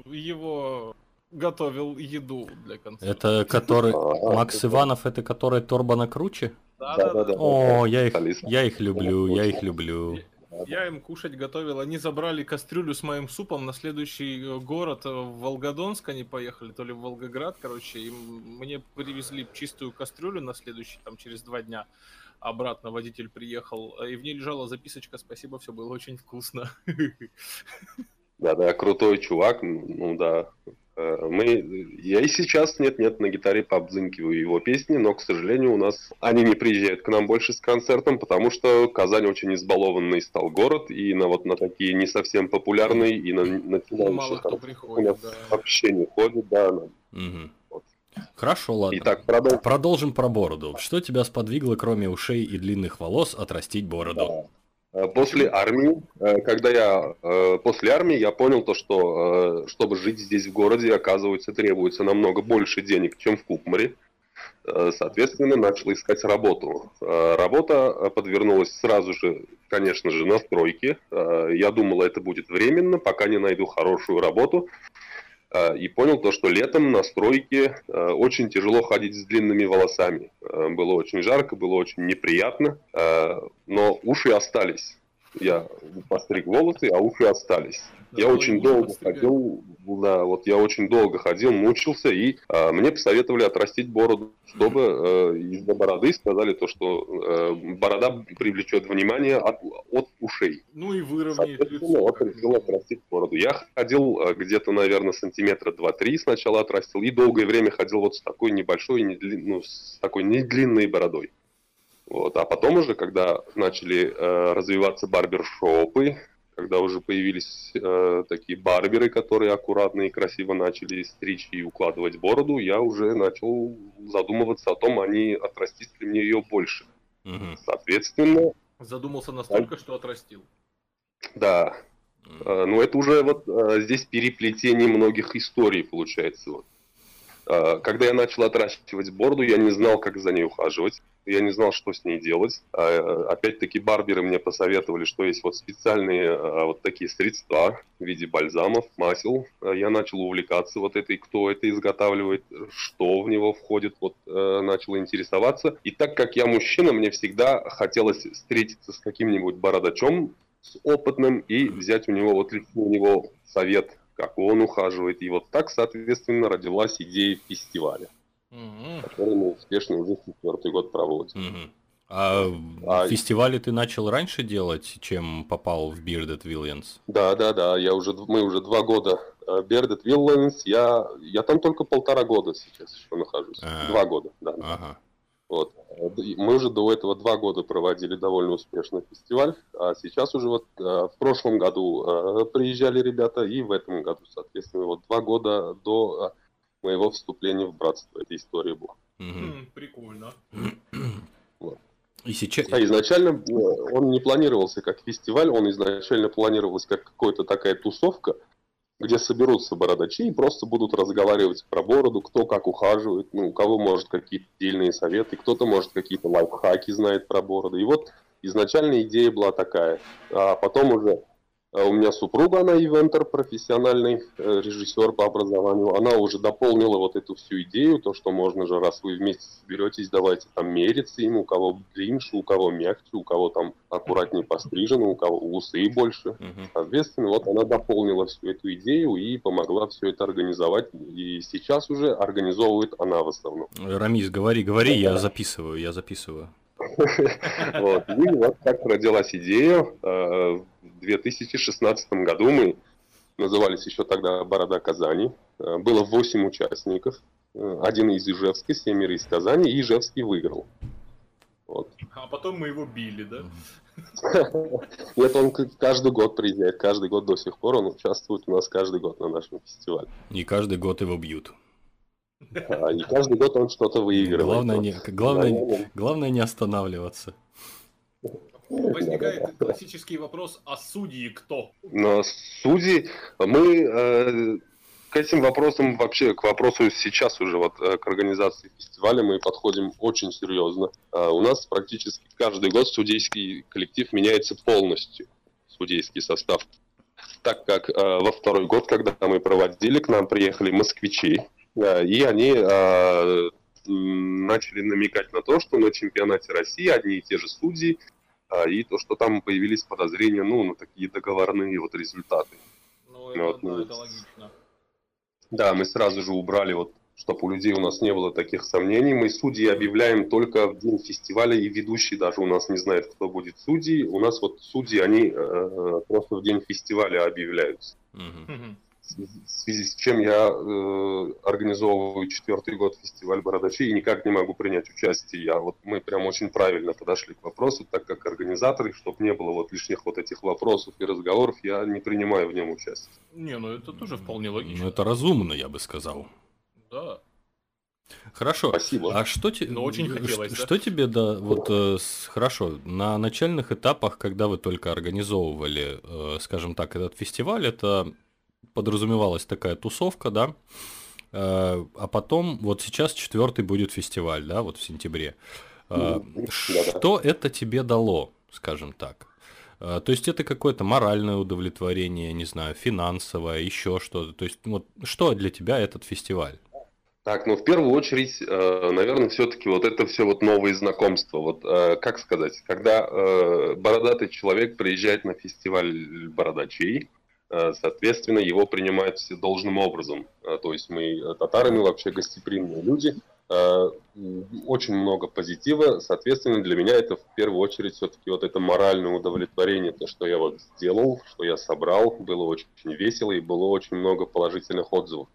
его готовил еду для концерта. Это который... Макс Иванов, это который Торбана круче? Да, да, да. О, я их, я их люблю, я их люблю. Я им кушать готовил. Они забрали кастрюлю с моим супом на следующий э, город э, в Волгодонск. Они поехали, то ли в Волгоград, короче. И мне привезли чистую кастрюлю на следующий, там, через два дня. Обратно водитель приехал, и в ней лежала записочка «Спасибо, все было очень вкусно». Да, да, крутой чувак, ну да, Э, мы, я и сейчас нет-нет на гитаре пообзынкиваю его песни, но, к сожалению, у нас они не приезжают к нам больше с концертом, потому что Казань очень избалованный стал город, и на вот на такие не совсем популярные и на начинающие там, приходит, да. вообще не ходит, да. Угу. Вот. Хорошо, ладно. Итак, продолжим. продолжим про бороду. Что тебя сподвигло, кроме ушей и длинных волос, отрастить бороду? Да. Э, после армии, э, когда я э, после армии, я понял то, что чтобы жить здесь в городе, оказывается, требуется намного больше денег, чем в Кукмаре. Соответственно, начал искать работу. Работа подвернулась сразу же, конечно же, на стройке. Я думал, это будет временно, пока не найду хорошую работу. И понял то, что летом на стройке очень тяжело ходить с длинными волосами. Было очень жарко, было очень неприятно, но уши остались я постриг волосы, а уши остались. Да, я очень долго ходил, да, вот я очень долго ходил, мучился, и а, мне посоветовали отрастить бороду, чтобы э, из-за бороды сказали то, что э, борода привлечет внимание от, от ушей. Ну и выровняет лицо. Вот решил отрастить бороду. Я ходил э, где-то, наверное, сантиметра 2-3 сначала отрастил, и долгое время ходил вот с такой небольшой, не длин, ну, с такой не длинной бородой. Вот. А потом уже, когда начали э, развиваться барбершопы, когда уже появились э, такие барберы, которые аккуратно и красиво начали стричь и укладывать бороду, я уже начал задумываться о том, а не отрастить ли мне ее больше. Угу. Соответственно... Задумался настолько, да. что отрастил. Да. Угу. Э, но это уже вот э, здесь переплетение многих историй получается. Вот. Э, когда я начал отращивать бороду, я не знал, как за ней ухаживать я не знал, что с ней делать. А, опять-таки барберы мне посоветовали, что есть вот специальные а, вот такие средства в виде бальзамов, масел. А, я начал увлекаться вот этой, кто это изготавливает, что в него входит, вот начал интересоваться. И так как я мужчина, мне всегда хотелось встретиться с каким-нибудь бородачом, с опытным и взять у него вот лично у него совет как он ухаживает. И вот так, соответственно, родилась идея фестиваля, Который мы успешно уже четвертый год проводим. Мгм. А, А- фестивали ты начал раньше делать, чем попал в Bearded Villains? Да, да, да, я уже, мы уже два года э, Bearded Villains, я, я там только полтора года сейчас еще нахожусь. А. Два года, да. Ага. Вот. И Мы уже до этого два года проводили довольно успешный фестиваль, а сейчас уже вот э, в прошлом году э, приезжали ребята, и в этом году, соответственно, вот два года до э, моего вступления в братство этой истории была. Мгм. М, Прикольно. И сейчас... А изначально э, он не планировался как фестиваль, он изначально планировался как какая-то такая тусовка, где соберутся бородачи и просто будут разговаривать про бороду, кто как ухаживает, ну, у кого может какие-то дельные советы, кто-то может какие-то лайфхаки знает про бороду. И вот изначально идея была такая. А потом уже у меня супруга, она ивентер, профессиональный э, режиссер по образованию, она уже дополнила вот эту всю идею, то, что можно же, раз вы вместе соберетесь, давайте там мериться им, у кого длиннее, у кого мягче, у кого там аккуратнее пострижено, у кого усы больше. Мгм. Соответственно, вот она дополнила всю эту идею и помогла все это организовать. И сейчас уже организовывает она в основном. Рамис, говори, говори, я записываю, я записываю. Вот. И вот как родилась идея. Э, В 2016 году мы назывались еще тогда «Борода Казани». Э, Было 8 участников. Э, Один из Ижевска, семеро из Казани, и Ижевский выиграл. Вот. А потом мы его били, да? Нет, он каждый год приезжает, каждый год до сих пор он участвует у нас каждый год на нашем фестивале. И каждый год его бьют. А, И каждый год он что-то выигрывает. Главное не, главное, главное не останавливаться. Возникает классический вопрос, а судьи кто? Но судьи, мы э, к этим вопросам вообще, к вопросу сейчас уже вот э, к организации фестиваля мы подходим очень серьезно. А у нас практически каждый год судейский коллектив меняется полностью, судейский состав. Так как э, во второй год, когда мы проводили, к нам приехали москвичи, э, и они э, м, начали намекать на то, что на чемпионате России одни и те же судьи, а, и то, что там появились подозрения, ну, на такие договорные вот результаты. Ну, Ну, вот, это, ну, да, это логично. Да, мы сразу же убрали вот чтобы у людей у нас не было таких сомнений. Мы судьи объявляем только в день фестиваля, и ведущий даже у нас не знает, кто будет судьей. У нас вот судьи, они э, просто в день фестиваля объявляются. Мгм. В связи с чем я э, организовываю четвертый год фестиваль Бородачей и никак не могу принять участие. Я, вот, мы прям очень правильно подошли к вопросу, так как организаторы, чтобы не было вот лишних вот этих вопросов и разговоров, я не принимаю в нем участие. Не, ну это тоже вполне логично. Ну, это разумно, я бы сказал. Да. Хорошо. Спасибо. А что, те- Но очень хотелось, да? что тебе да, вот э, с- хорошо, на начальных этапах, когда вы только организовывали, э, скажем так, этот фестиваль, это подразумевалась такая тусовка, да, Э, а потом, вот сейчас четвертый будет фестиваль, да, вот в сентябре. Э. Да-да. Что это тебе дало, скажем так? Э, То есть это какое-то моральное удовлетворение, не знаю, финансовое, еще что-то. То есть вот что для тебя этот фестиваль? Так, ну в первую очередь, наверное, все-таки вот это все вот новые знакомства. Вот как сказать, когда бородатый человек приезжает на фестиваль бородачей, соответственно, его принимают все должным образом. Э, То есть мы э, татары, мы вообще гостеприимные люди. Э, Очень много позитива, соответственно, для меня это в первую очередь все-таки вот это моральное удовлетворение, то, что я вот сделал, что я собрал, было очень весело и было очень много положительных отзывов.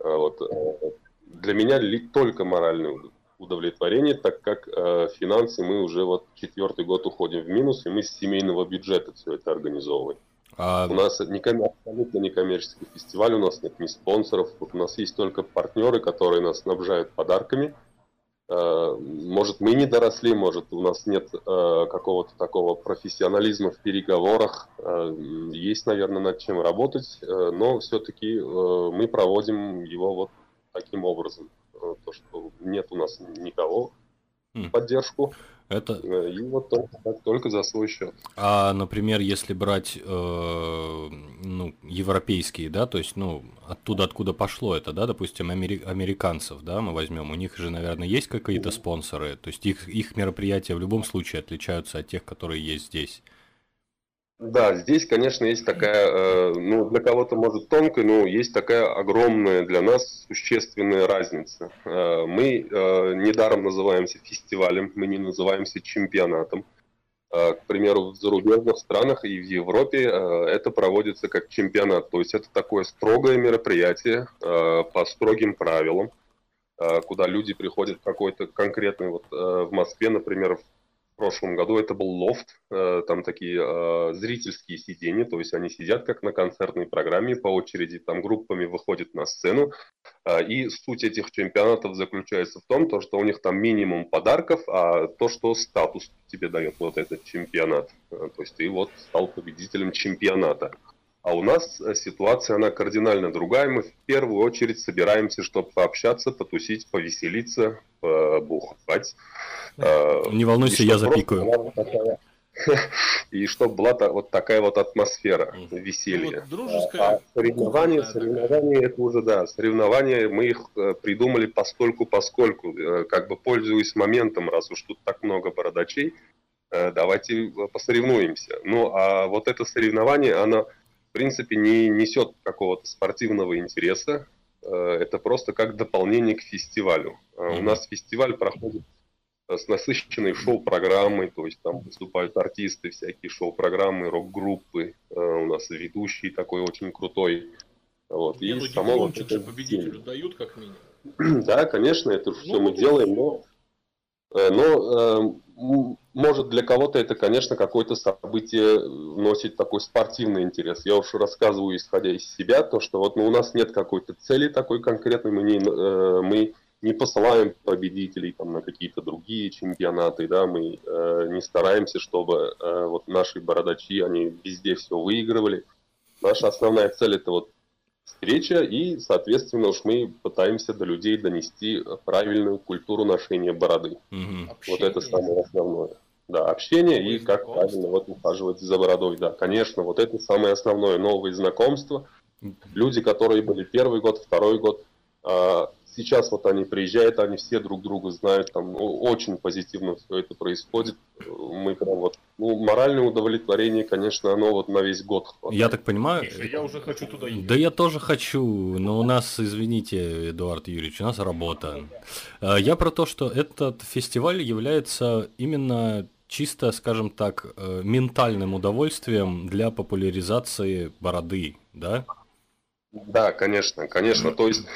А Вот, э, для меня только моральное уд- удовлетворение, так как э, финансы мы уже вот четвертый год уходим в минус, и мы с семейного бюджета все это организовываем. А У нас не ком- абсолютно не коммерческий фестиваль, у нас нет ни спонсоров, вот у нас есть только партнеры, которые нас снабжают подарками. Э, Может, мы не доросли, может, у нас нет э, какого-то такого профессионализма в переговорах. Э, Есть, наверное, над чем работать, но все-таки мы проводим его вот таким образом. То, что нет у нас никого Хм. в поддержку, это, и вот только, только за свой счет. а, например, если брать, э, ну, европейские, да, то есть, ну, оттуда, откуда пошло это, да, допустим, амери- американцев, да, мы возьмем, у них же, наверное, есть какие-то спонсоры, то есть их, их мероприятия в любом случае отличаются от тех, которые есть здесь. Да, здесь, конечно, есть такая, э, ну, для кого-то может тонкая, но есть такая огромная для нас существенная разница. Э, мы э, недаром называемся фестивалем, мы не называемся чемпионатом. К примеру, в зарубежных странах и в Европе это проводится как чемпионат. То есть это такое строгое мероприятие по строгим правилам, куда люди приходят какой-то конкретный, вот в Москве, например, в прошлом году это был лофт, э, там такие э, зрительские сидения, то есть они сидят как на концертной программе, по очереди там группами выходят на сцену, э, и суть этих чемпионатов заключается в том, то, что у них там минимум подарков, а то, что статус тебе дает вот этот чемпионат, то есть ты вот стал победителем чемпионата. А у нас ситуация, она кардинально другая. Мы в первую очередь собираемся, чтобы пообщаться, потусить, повеселиться, побухать. Не волнуйся, я запикаю. И чтобы была вот такая вот атмосфера веселья. Ну, вот дружеская. А соревнования, соревнования это уже да, соревнования мы их э, придумали постольку поскольку, э, как бы пользуясь моментом, раз уж тут так много бородачей, э, давайте посоревнуемся. Ну а вот это соревнование, оно принципе не несет какого-то спортивного интереса, это просто как дополнение к фестивалю. У нас фестиваль проходит с насыщенной шоу-программой, то есть там выступают артисты, всякие шоу-программы, рок-группы, э, у нас ведущий такой очень крутой. Вот. Нет, и само вот это... победителю дают как минимум. Да, конечно, это ну, все мы делаем, но, э, но э, может для кого-то это, конечно, какое-то событие носит такой спортивный интерес. Я уж рассказываю, исходя из себя, то, что вот ну, у нас нет какой-то цели такой конкретной, мы не, мы не посылаем победителей там, на какие-то другие чемпионаты, да, мы э, не стараемся, чтобы э, вот наши бородачи, они везде все выигрывали. Наша основная цель это вот встреча, и, соответственно, уж мы пытаемся до людей донести правильную культуру ношения бороды. Угу. Вот это самое основное. Да, общение новые и как правильно вот ухаживать за бородой. Да, конечно, вот это самое основное. Новые знакомства. Люди, которые были первый год, второй год, а, сейчас вот они приезжают, они все друг друга знают, там очень позитивно все это происходит. Мы прям вот, ну, моральное удовлетворение, конечно, оно вот на весь год хватает. Я так понимаю... Миша, я уже хочу туда ехать. Да я тоже хочу, но у нас, извините, Эдуард Юрьевич, у нас работа. А, я про то, что этот фестиваль является именно чисто, скажем так, э, ментальным удовольствием для популяризации бороды, да? Да, конечно, конечно. То есть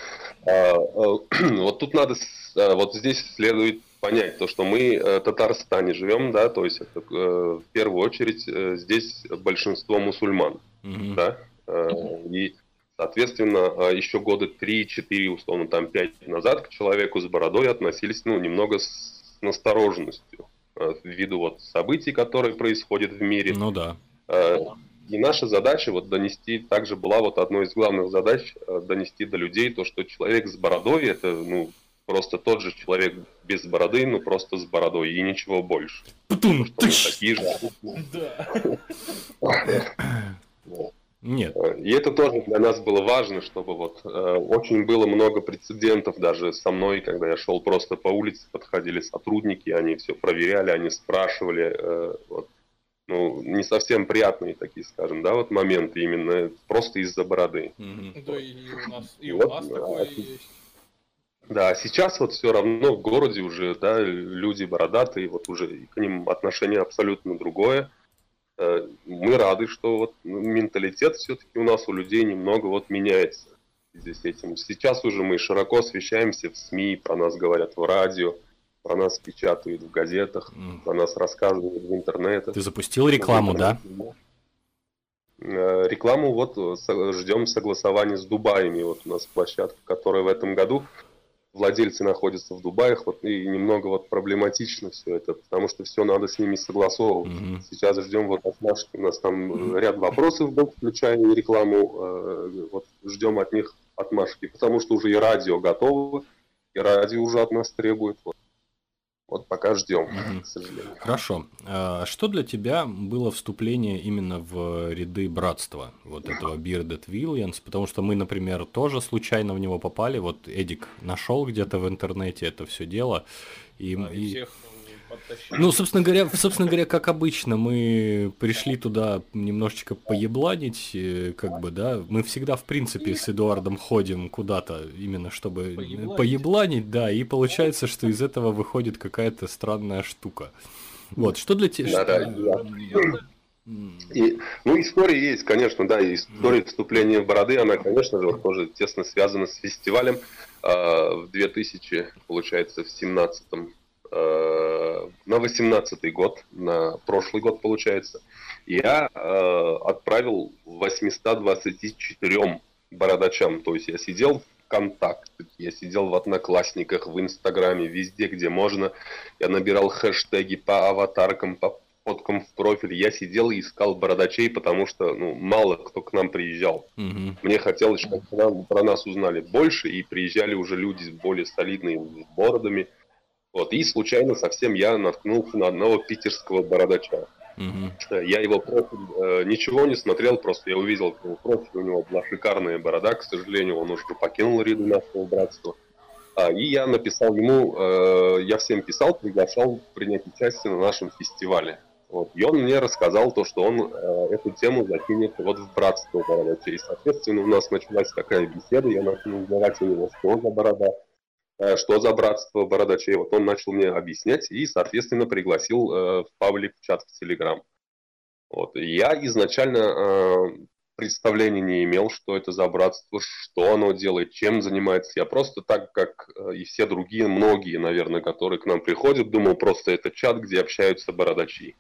а, а, вот тут надо, а, вот здесь следует понять то, что мы в Татарстане живем, да, то есть это, в первую очередь э, здесь большинство мусульман, mm-hmm. да, и соответственно еще года 3-4, условно там 5 назад к человеку с бородой относились, ну, немного с настороженностью ввиду вот событий, которые происходят в мире. Ну да. И наша задача вот донести, также была вот одной из главных задач, э, донести до людей то, что человек с бородой, это, ну, просто тот же человек без бороды, ну, просто с бородой, и ничего больше. Потому что такие же. Нет. И это тоже для нас было важно, чтобы вот э, очень было много прецедентов даже со мной, когда я шел просто по улице, подходили сотрудники, они все проверяли, они спрашивали, э, вот, ну, не совсем приятные такие, скажем, да, вот моменты именно просто из-за бороды. Mm-hmm. Да, и у нас, и вот, у нас такое а, есть. Да, сейчас вот все равно в городе уже, да, люди бородатые, вот уже к ним отношение абсолютно другое. Э, мы рады, что вот менталитет все-таки у нас у людей немного вот меняется здесь этим. Сейчас уже мы широко освещаемся в СМИ, про нас говорят в радио про нас печатают в газетах, mm. про нас рассказывают в интернете. Ты запустил рекламу, да? Э, рекламу вот ждем согласования с Дубаями. Вот у нас площадка, которая в этом году владельцы находятся в Дубаях, вот и немного вот проблематично все это, потому что все надо с ними согласовывать. Mm-hmm. Сейчас ждем вот отмашки, у нас там mm-hmm. ряд вопросов был, включая рекламу, э, вот ждем от них отмашки, потому что уже и радио готово, и радио уже от нас требует. Вот. Вот пока ждем, угу. к сожалению. Хорошо. А что для тебя было вступление именно в ряды братства, вот этого Bearded Williams? Потому что мы, например, тоже случайно в него попали. Вот Эдик нашел где-то в интернете это все дело. И, да, и... всех тащил. Ну, собственно говоря, собственно говоря, как обычно, мы пришли туда немножечко поебланить, э, как бы, да. Мы всегда, в принципе, с Эдуардом ходим куда-то именно чтобы Поебланить. поебланить, да, и получается, что из этого выходит какая-то странная штука. Вот, что для тебя... Да. Приятно. М, И, ну, история есть, конечно, да, и история вступления в Бороды, она, конечно же, тоже тесно связана с фестивалем. А, в 2000, получается, в 17 на 18 год, на прошлый год, получается, я э, отправил 824 бородачам, то есть я сидел в ВКонтакте, я сидел в Одноклассниках, в Инстаграме, везде, где можно, я набирал хэштеги по аватаркам, по фоткам в профиль. Я сидел и искал бородачей, потому что ну, мало кто к нам приезжал. мгм. Мне хотелось, чтобы нам- про нас узнали больше, и приезжали уже люди с более солидными бородами. Вот. И случайно совсем я наткнулся на одного питерского бородача. Э, Я его профиль э, ничего не смотрел, просто я увидел его профиль, у него была шикарная борода, к сожалению, он уже покинул ряды нашего братства. А, и я написал ему, э, я всем писал, приглашал принять участие на нашем фестивале. Вот. И он мне рассказал то, что он э, эту тему закинет вот в братство бородачей. И, соответственно, у нас началась такая беседа, я начал узнавать у него, что за борода, что за братство бородачей. Вот он начал мне объяснять и, соответственно, пригласил э, в паблик в чат в Телеграм. Вот. Я изначально э, представления не имел, что это за братство, что оно делает, чем занимается. Я просто так, как э, и все другие, многие, наверное, которые к нам приходят, думал, просто это чат, где общаются бородачи.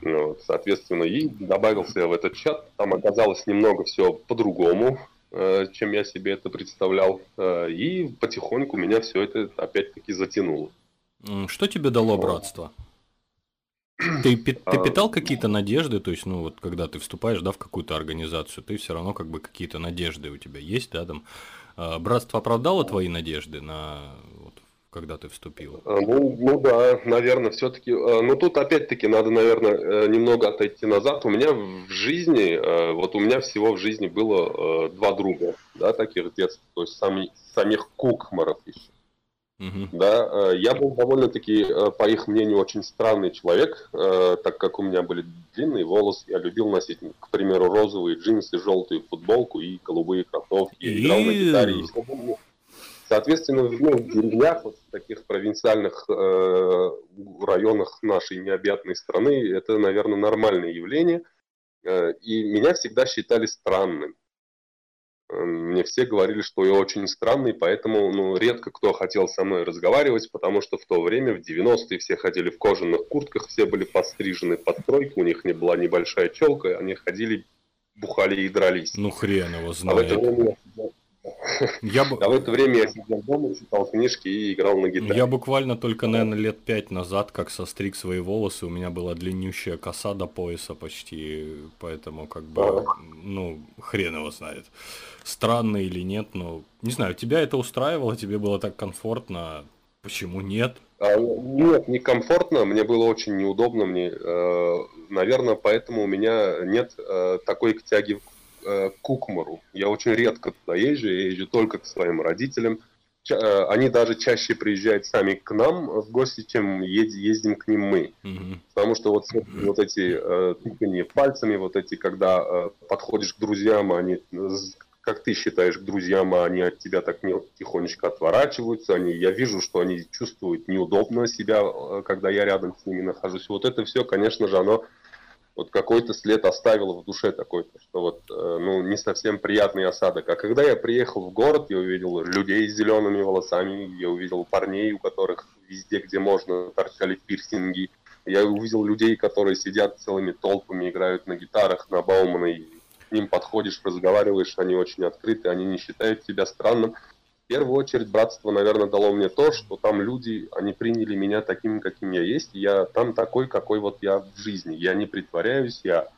Вот, соответственно, и добавился я в этот чат. Там оказалось немного все по-другому, э, чем я себе это представлял. Э, И потихоньку меня все это опять-таки затянуло. Что тебе дало братство? Ты, ты А. питал какие-то надежды, то есть, ну вот, когда ты вступаешь, да, в какую-то организацию, ты все равно как бы какие-то надежды у тебя есть, да, там. А, Братство оправдало твои надежды на, вот, когда ты вступил? А, Ну, ну да, наверное, все-таки. Ну тут опять-таки надо, наверное, э, немного отойти назад. У меня в жизни, э, вот у меня всего в жизни было э, два друга, да, таких детств, то есть сами, самих кукмаров еще. Мгм. Да, э, я был довольно-таки, э, по их мнению, очень странный человек, э, так как у меня были длинные волосы, я любил носить, к примеру, розовые джинсы, желтую футболку и голубые кроссовки, я играл на гитаре. и. Соответственно, в, ну, в деревнях, вот в таких провинциальных э, районах нашей необъятной страны, это, наверное, нормальное явление. Э, и меня всегда считали странным. Э, Мне все говорили, что я очень странный, поэтому ну, редко кто хотел со мной разговаривать, потому что в то время, в 90-е, все ходили в кожаных куртках, все были подстрижены под стройки, у них не была небольшая челка, они ходили, бухали и дрались. Ну хрен его А в это знает. время я бы, а в это время я сидел дома, читал книжки и играл на гитаре. я буквально только, наверное, лет пять назад, как состриг свои волосы, у меня была длиннющая коса до пояса почти, поэтому как бы, ну, хрен его знает. Странно или нет, но не знаю, тебя это устраивало, тебе было так комфортно, почему нет? А, Нет, некомфортно, мне было очень неудобно, мне, э, наверное, поэтому у меня нет э, такой тяги э, к кукмару. Я очень редко туда езжу, я езжу только к своим родителям. Ча- э, Они даже чаще приезжают сами к нам в гости, чем ед- ездим к ним мы. Мгм. Потому что вот, вот эти э, тыканье пальцами, вот эти, когда э, подходишь к друзьям, они, э, з- как ты считаешь, к друзьям, а они от тебя так не- тихонечко отворачиваются, они, я вижу, что они чувствуют неудобно себя, э, когда я рядом с ними нахожусь. Вот это все, конечно же, оно вот какой-то след оставило в душе такой-то, что вот, э, ну, не совсем приятный осадок. А когда я приехал в город, я увидел людей с зелеными волосами, я увидел парней, у которых везде, где можно, торчали пирсинги, я увидел людей, которые сидят целыми толпами, играют на гитарах, на Баумане, к ним подходишь, разговариваешь, они очень открыты, они не считают тебя странным. В первую очередь, братство, наверное, дало мне то, что там люди, они приняли меня таким, каким я есть, я там такой, какой вот я в жизни. Я не притворяюсь, я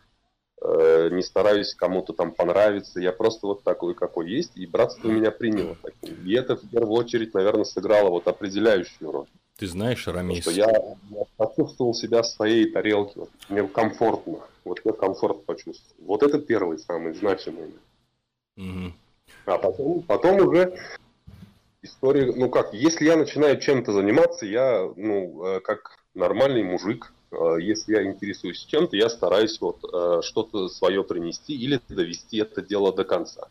э, не стараюсь кому-то там понравиться, я просто вот такой, какой есть, и братство меня приняло таким. И это в первую очередь, наверное, сыграло вот определяющую роль. Ты знаешь, Рамис, что я, я почувствовал себя в своей тарелке. Вот, мне комфортно. Вот я комфорт почувствовал. Вот это первый самый значимый. Мгм. А потом, потом уже история, ну как, если я начинаю чем-то заниматься, я, ну, э, как нормальный мужик, э, если я интересуюсь чем-то, я стараюсь вот э, что-то свое принести или довести это дело до конца.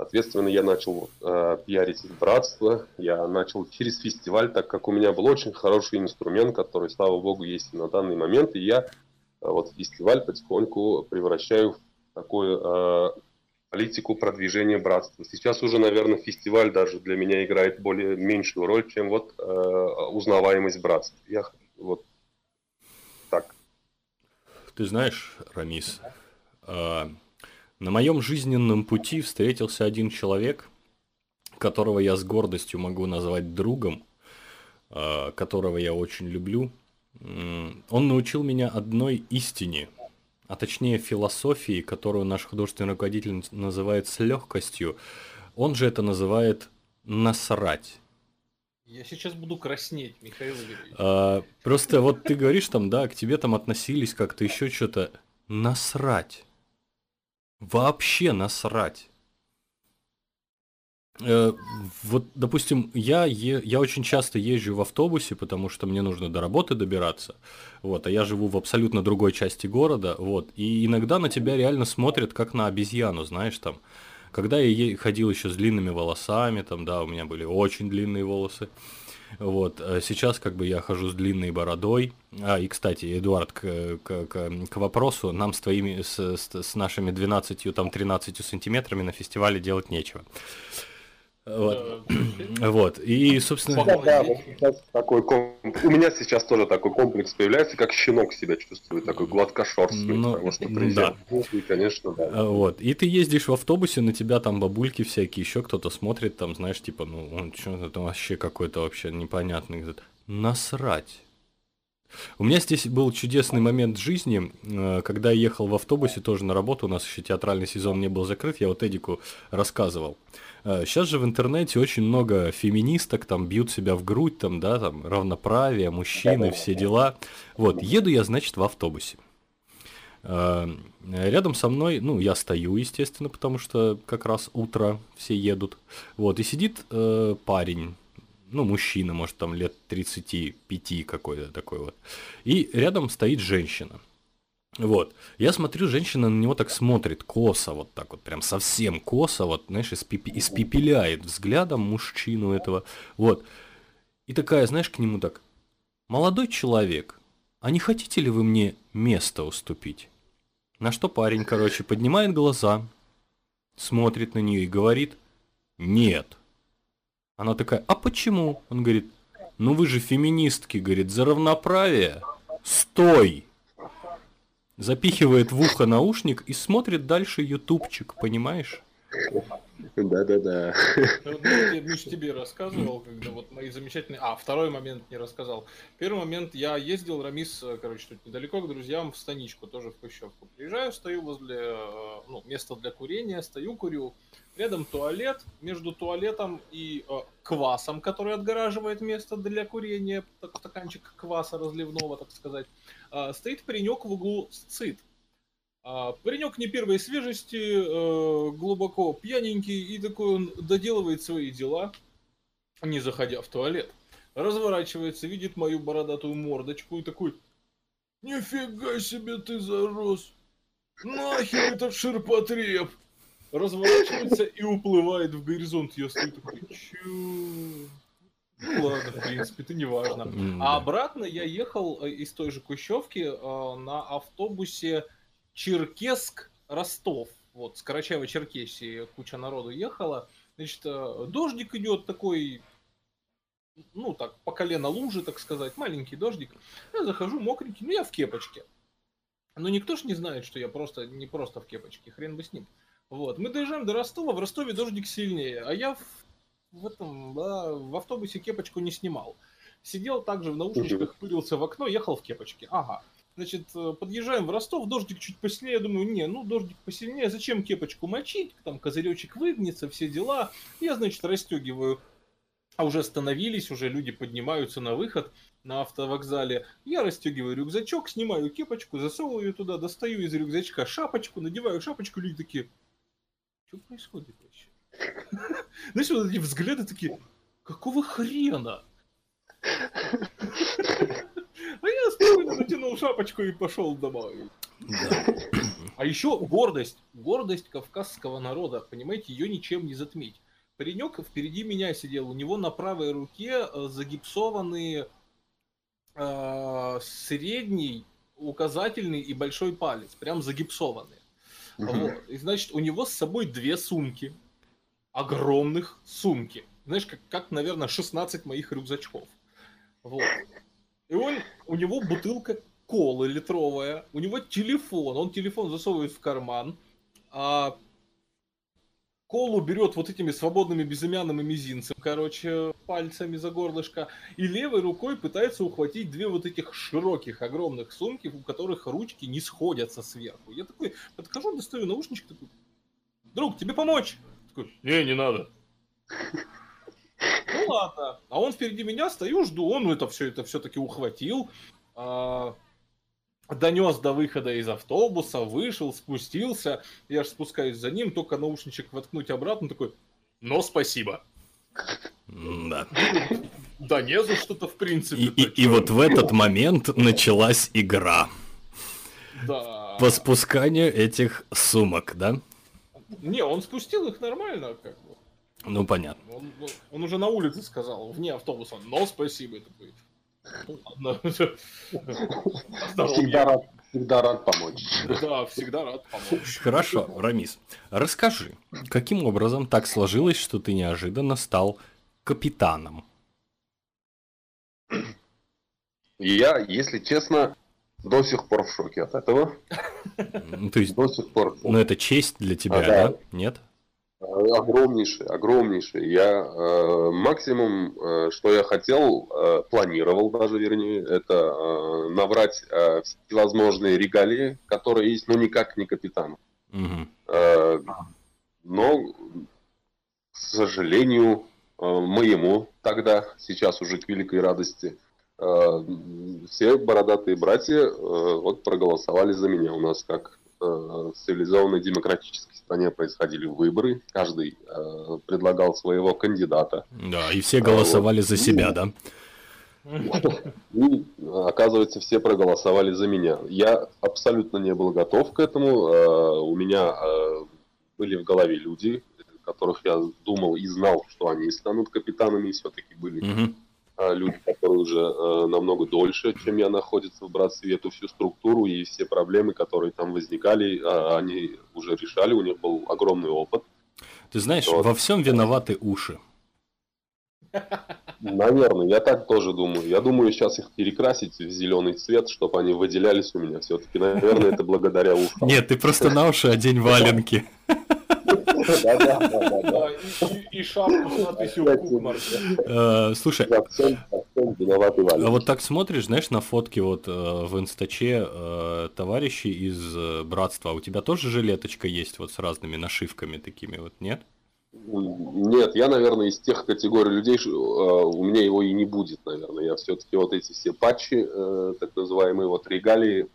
Соответственно, я начал э, пиарить братство, я начал через фестиваль, так как у меня был очень хороший инструмент, который, слава богу, есть на данный момент, и я э, вот фестиваль потихоньку превращаю в такую э, политику продвижения братства. Сейчас уже, наверное, фестиваль даже для меня играет более меньшую роль, чем вот э, узнаваемость братства. Я вот так. Ты знаешь, Рамис, э, на моем жизненном пути встретился один человек, которого я с гордостью могу назвать другом, э, которого я очень люблю. Он научил меня одной истине, а точнее философии, которую наш художественный руководитель называет с легкостью. Он же это называет насрать. Я сейчас буду краснеть, Михаил Игоревич. А, просто вот ты говоришь там, да, к тебе там относились как-то еще что-то. Насрать. Вообще насрать. Э, вот, допустим, я, е, я очень часто езжу в автобусе, потому что мне нужно до работы добираться, вот, а я живу в абсолютно другой части города, вот, и иногда на тебя реально смотрят как на обезьяну, знаешь, там, когда я ходил еще с длинными волосами, там, да, у меня были очень длинные волосы, вот. Э, сейчас как бы я хожу с длинной бородой. А, и, кстати, Эдуард, к, к, к, к вопросу, нам с твоими, с, с, с нашими 12, там, 13 сантиметрами на фестивале делать нечего. Вот. вот. И, собственно... Да, да, такой У меня сейчас тоже такой комплекс появляется, как щенок себя чувствует, такой гладкошерстный, ну, потому что да. и, конечно, да. А, вот. И ты ездишь в автобусе, на тебя там бабульки всякие, еще кто-то смотрит, там, знаешь, типа, ну, он что-то там вообще какой-то вообще непонятный. Насрать. У меня здесь был чудесный момент жизни, э, когда я ехал в автобусе тоже на работу, у нас еще театральный сезон не был закрыт, я вот Эдику рассказывал. Сейчас э, же в интернете очень много феминисток, там бьют себя в грудь, там, да, там равноправие, мужчины, все дела. Вот, еду я, значит, в автобусе. Э, рядом со мной, ну, я стою, естественно, потому что как раз утро все едут. Вот, и сидит э, парень, ну, мужчина, может, там лет 35 какой-то такой вот. И рядом стоит женщина. Вот. Я смотрю, женщина на него так смотрит, косо, вот так вот, прям совсем косо, вот, знаешь, испепи- испепеляет взглядом мужчину этого. Вот. И такая, знаешь, к нему так, молодой человек, а не хотите ли вы мне место уступить? На что парень, короче, поднимает глаза, смотрит на нее и говорит, нет. Она такая, а почему? Он говорит, ну вы же феминистки, говорит, за равноправие. Стой! Запихивает в ухо наушник и смотрит дальше ютубчик, понимаешь? Да-да-да. Вот, я, Миш, тебе рассказывал, когда вот мои замечательные... А, второй момент не рассказал. Первый момент, я ездил, Рамис, короче, тут недалеко к друзьям в станичку, тоже в Пущевку. Приезжаю, стою возле, э, ну, места для курения, стою, курю. Рядом туалет, между туалетом и э, квасом, который отгораживает место для курения, так, стаканчик кваса разливного, так сказать, э, стоит паренек в углу с цит. А, паренек не первой свежести, э, глубоко пьяненький, и такой он доделывает свои дела, не заходя в туалет. Разворачивается, видит мою бородатую мордочку и такой, «Нифига себе ты зарос! Нахер этот ширпотреб!» Разворачивается и уплывает в горизонт. Я стою такой, чё? Ну ладно, в принципе, это не важно. А обратно я ехал э, из той же Кущевки э, на автобусе Черкесск-Ростов. Вот, с Карачаево-Черкесии куча народу ехала. Значит, э, дождик идет такой, ну так, по колено лужи, так сказать, маленький дождик. Я захожу мокренький, ну я в кепочке. Но никто ж не знает, что я просто не просто в кепочке, хрен бы с ним. Вот, мы доезжаем до Ростова, в Ростове дождик сильнее, а я в, в этом, да, в автобусе кепочку не снимал. Сидел также в наушничках, пырился в окно, ехал в кепочке. Ага. Значит, э, подъезжаем в Ростов, дождик чуть посильнее, я думаю, не, ну дождик посильнее, зачем кепочку мочить, там козыречек выгнется, все дела. Я, значит, расстегиваю, а уже остановились, уже люди поднимаются на выход на автовокзале. Я расстегиваю рюкзачок, снимаю кепочку, засовываю ее туда, достаю из рюкзачка шапочку, надеваю шапочку, люди такие, что происходит вообще? Знаешь, вот эти взгляды такие, какого хрена? А я спокойно натянул шапочку и пошел домой. А еще гордость, гордость кавказского народа, понимаете, ее ничем не затмить. Паренек впереди меня сидел, у него на правой руке э, загипсованные э, средний, указательный и большой палец, прям загипсованные. Вот. И значит, у него с собой две сумки, огромных сумки. Знаешь, как, как наверное, 16 моих рюкзачков. Вот. И он, у него бутылка колы литровая, у него телефон, он телефон засовывает в карман, а колу берет вот этими свободными безымянным и мизинцем, короче, пальцами за горлышко, и левой рукой пытается ухватить две вот этих широких, огромных сумки, у которых ручки не сходятся сверху. Я такой подхожу, достаю наушнички, такой, друг, тебе помочь? Такой, не, не надо. Ну ладно. А он впереди меня, стою, жду, он это все это все-таки ухватил, а, донес до выхода из автобуса, вышел, спустился. Я же спускаюсь за ним, только наушничек воткнуть обратно, такой, но спасибо. Да. Да не за что-то в принципе. И, и, и вот в этот момент началась игра. Да. По спусканию этих сумок, да? Не, он спустил их нормально, как бы. Ну, понятно. Он, он уже на улице сказал, вне автобуса, но спасибо. Такой, ну, ладно. Всегда рад, всегда рад помочь. Да, всегда рад помочь. Хорошо, Рамис, расскажи, каким образом так сложилось, что ты неожиданно стал капитаном? Я, если честно, до сих пор в шоке от этого. Ну, то есть, До сих пор. ну это честь для тебя, А, да. да? Нет? Э, Огромнейший, огромнейший. Я э, максимум, э, что я хотел, э, планировал даже, вернее, это э, набрать э, всевозможные регалии, которые есть, но никак не капитан. Мгм. Э, но, к сожалению, э, моему тогда, сейчас уже к великой радости, э, все бородатые братья э, вот проголосовали за меня. У нас как э, в цивилизованной демократической стране происходили выборы, каждый э, предлагал своего кандидата. Да, и все голосовали за себя, да? И, оказывается, все проголосовали за меня. Я абсолютно не был готов к этому. Э, У меня э, были в голове люди, которых я думал и знал, что они станут капитанами, и все-таки были Мгм. Э, люди, которые уже э, намного дольше, чем я, находятся в братстве, эту всю структуру и все проблемы, которые там возникали, э, они уже решали, у них был огромный опыт. Ты знаешь, Вот. во всем виноваты уши. Наверное, я так тоже думаю. Я думаю, сейчас их перекрасить в зеленый цвет, чтобы они выделялись у меня. Все-таки, наверное, это благодаря ушам. Нет, ты просто на уши одень валенки. И, шапку с надписью Кукмар. Э, Слушай. А вот так смотришь, знаешь, на фотки вот э, в инстаче э, товарищи из братства, а у тебя тоже жилеточка есть вот с разными нашивками такими вот, нет? Нет, я, наверное, из тех категорий людей, у меня его и не будет, наверное. Я все-таки вот эти все патчи, так называемые, вот регалии,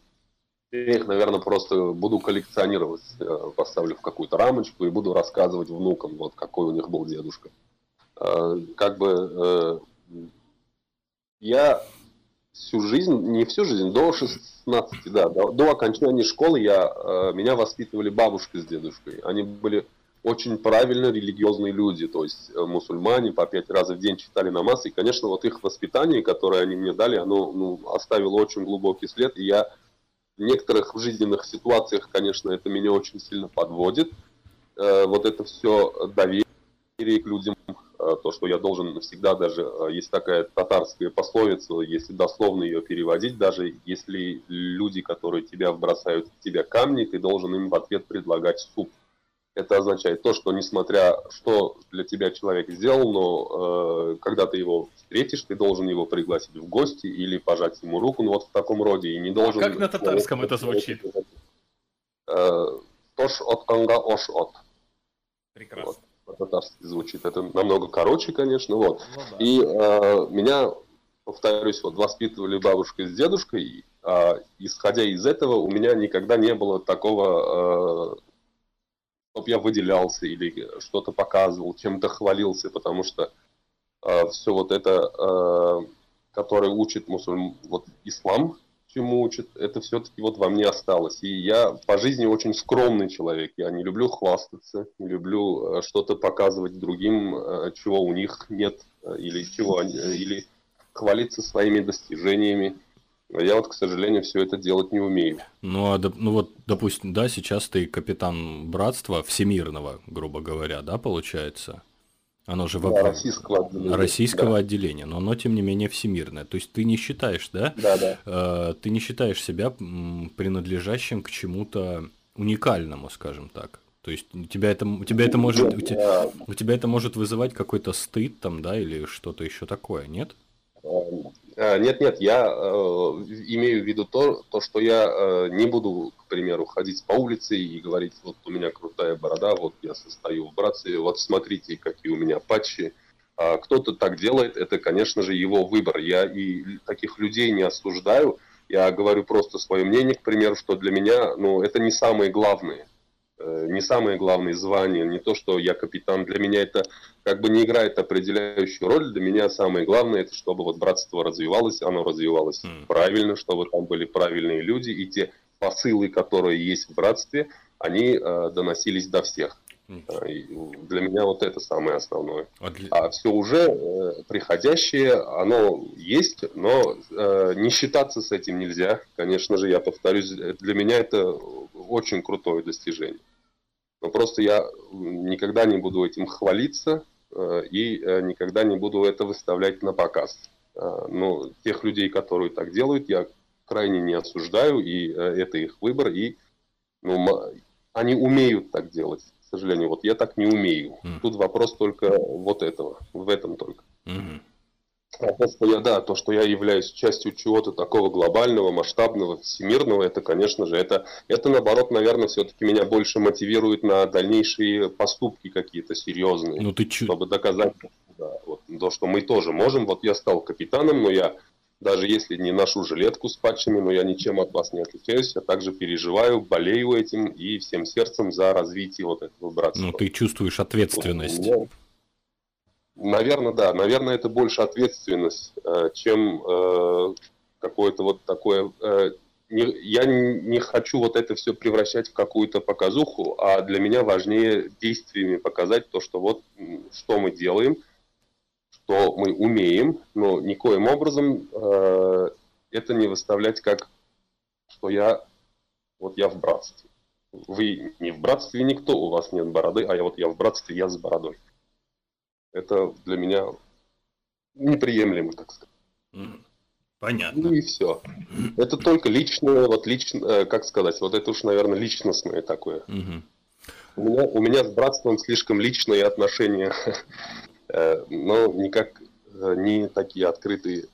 их, наверное, просто буду коллекционировать. Э, Поставлю в какую-то рамочку и буду рассказывать внукам, вот какой у них был дедушка. Э, Как бы э, я всю жизнь, не всю жизнь, до 16, да, до, до окончания школы я, меня воспитывали бабушка с дедушкой. Они были очень правильно религиозные люди, то есть мусульмане по пять раз в день читали намаз, и, конечно, вот их воспитание, которое они мне дали, оно ну, оставило очень глубокий след, и я в некоторых жизненных ситуациях, конечно, это меня очень сильно подводит, Э, вот это все доверие к людям, э, то, что я должен всегда даже, э, есть такая татарская пословица, если дословно ее переводить, даже если люди, которые тебя бросают в тебя камни, ты должен им в ответ предлагать суп. Это означает то, что несмотря что для тебя человек сделал, но э, когда ты его встретишь, ты должен его пригласить в гости или пожать ему руку, ну вот в таком роде, и не должен... как на татарском это звучит? Э, Тош от канга ош от. Прекрасно. По-татарски звучит. Это намного короче, конечно. Вот. Ну да. И э, меня, повторюсь, вот воспитывали бабушка с дедушкой. и, а, исходя из этого, у меня никогда не было такого, э, чтобы я выделялся или что-то показывал, чем-то хвалился, потому что э, все вот это, э, которое учит мусульм, вот ислам, чему учит, это все-таки вот во мне осталось. И я по жизни очень скромный человек. Я не люблю хвастаться, не люблю э, что-то показывать другим, э, чего у них нет, э, или чего или хвалиться своими достижениями. Я вот, к сожалению, все это делать не умею. Ну, а, ну вот, допустим, да, сейчас ты капитан братства всемирного, грубо говоря, да, получается? Оно же да, в... российского отделения. Российского да. отделения, но оно, тем не менее, всемирное. То есть ты не считаешь, да? Да, да. Э, ты не считаешь себя принадлежащим к чему-то уникальному, скажем так. То есть у тебя это, у тебя это может, у тебя, у тебя это может вызывать какой-то стыд там, да, или что-то еще такое, нет? Э, нет, нет, я э, имею в виду то, то, что я э, не буду, к примеру, ходить по улице и говорить, вот у меня крутая борода, вот я состою в братстве, вот смотрите, какие у меня патчи. А кто-то так делает, это, конечно же, его выбор. Я и таких людей не осуждаю. Я говорю просто свое мнение, к примеру, что для меня, ну, это не самые главные. Э, не самое главное звание, не то, что я капитан. Для меня это как бы не играет определяющую роль. Для меня самое главное, это чтобы вот братство развивалось, оно развивалось mm. правильно, чтобы там были правильные люди, и те посылы, которые есть в братстве, они э, доносились до всех. Mm. Для меня вот это самое основное. А, для... а все уже э, приходящее, оно есть, но э, не считаться с этим нельзя. Конечно же, я повторюсь, для меня это очень крутое достижение. Но просто я никогда не буду этим хвалиться э, и э, никогда не буду это выставлять на показ. Э, но тех людей, которые так делают, я крайне не осуждаю, и это их выбор, и ну, они умеют так делать. К сожалению, вот я так не умею. Mm. Тут вопрос только вот этого, в этом только. Mm-hmm. А то, что я, да, то, что я являюсь частью чего-то такого глобального, масштабного, всемирного, это, конечно же, это, это наоборот, наверное, все-таки меня больше мотивирует на дальнейшие поступки какие-то серьезные, ну, ты чё? чтобы доказать, да, вот, то, что мы тоже можем. Вот я стал капитаном, но я даже если не ношу жилетку с патчами, но я ничем от вас не отличаюсь, я также переживаю, болею этим и всем сердцем за развитие вот этого братства. Ну, ты чувствуешь ответственность. Вот, Наверное, да. Наверное, это больше ответственность, э, чем э, какое-то вот такое... Э, я не хочу вот это все превращать в какую-то показуху, а для меня важнее действиями показать то, что вот что мы делаем, что мы умеем, но никоим образом это не выставлять как, что я вот я в братстве. Вы не в братстве никто, у вас нет бороды, а я вот я в братстве, я с бородой это для меня неприемлемо, так сказать. Понятно. Ну и все. Это только личное, вот лично, э, как сказать, вот это уж, наверное, личностное такое. Угу. У, меня, у меня с братством слишком личные отношения, э, но никак э, не такие открытые.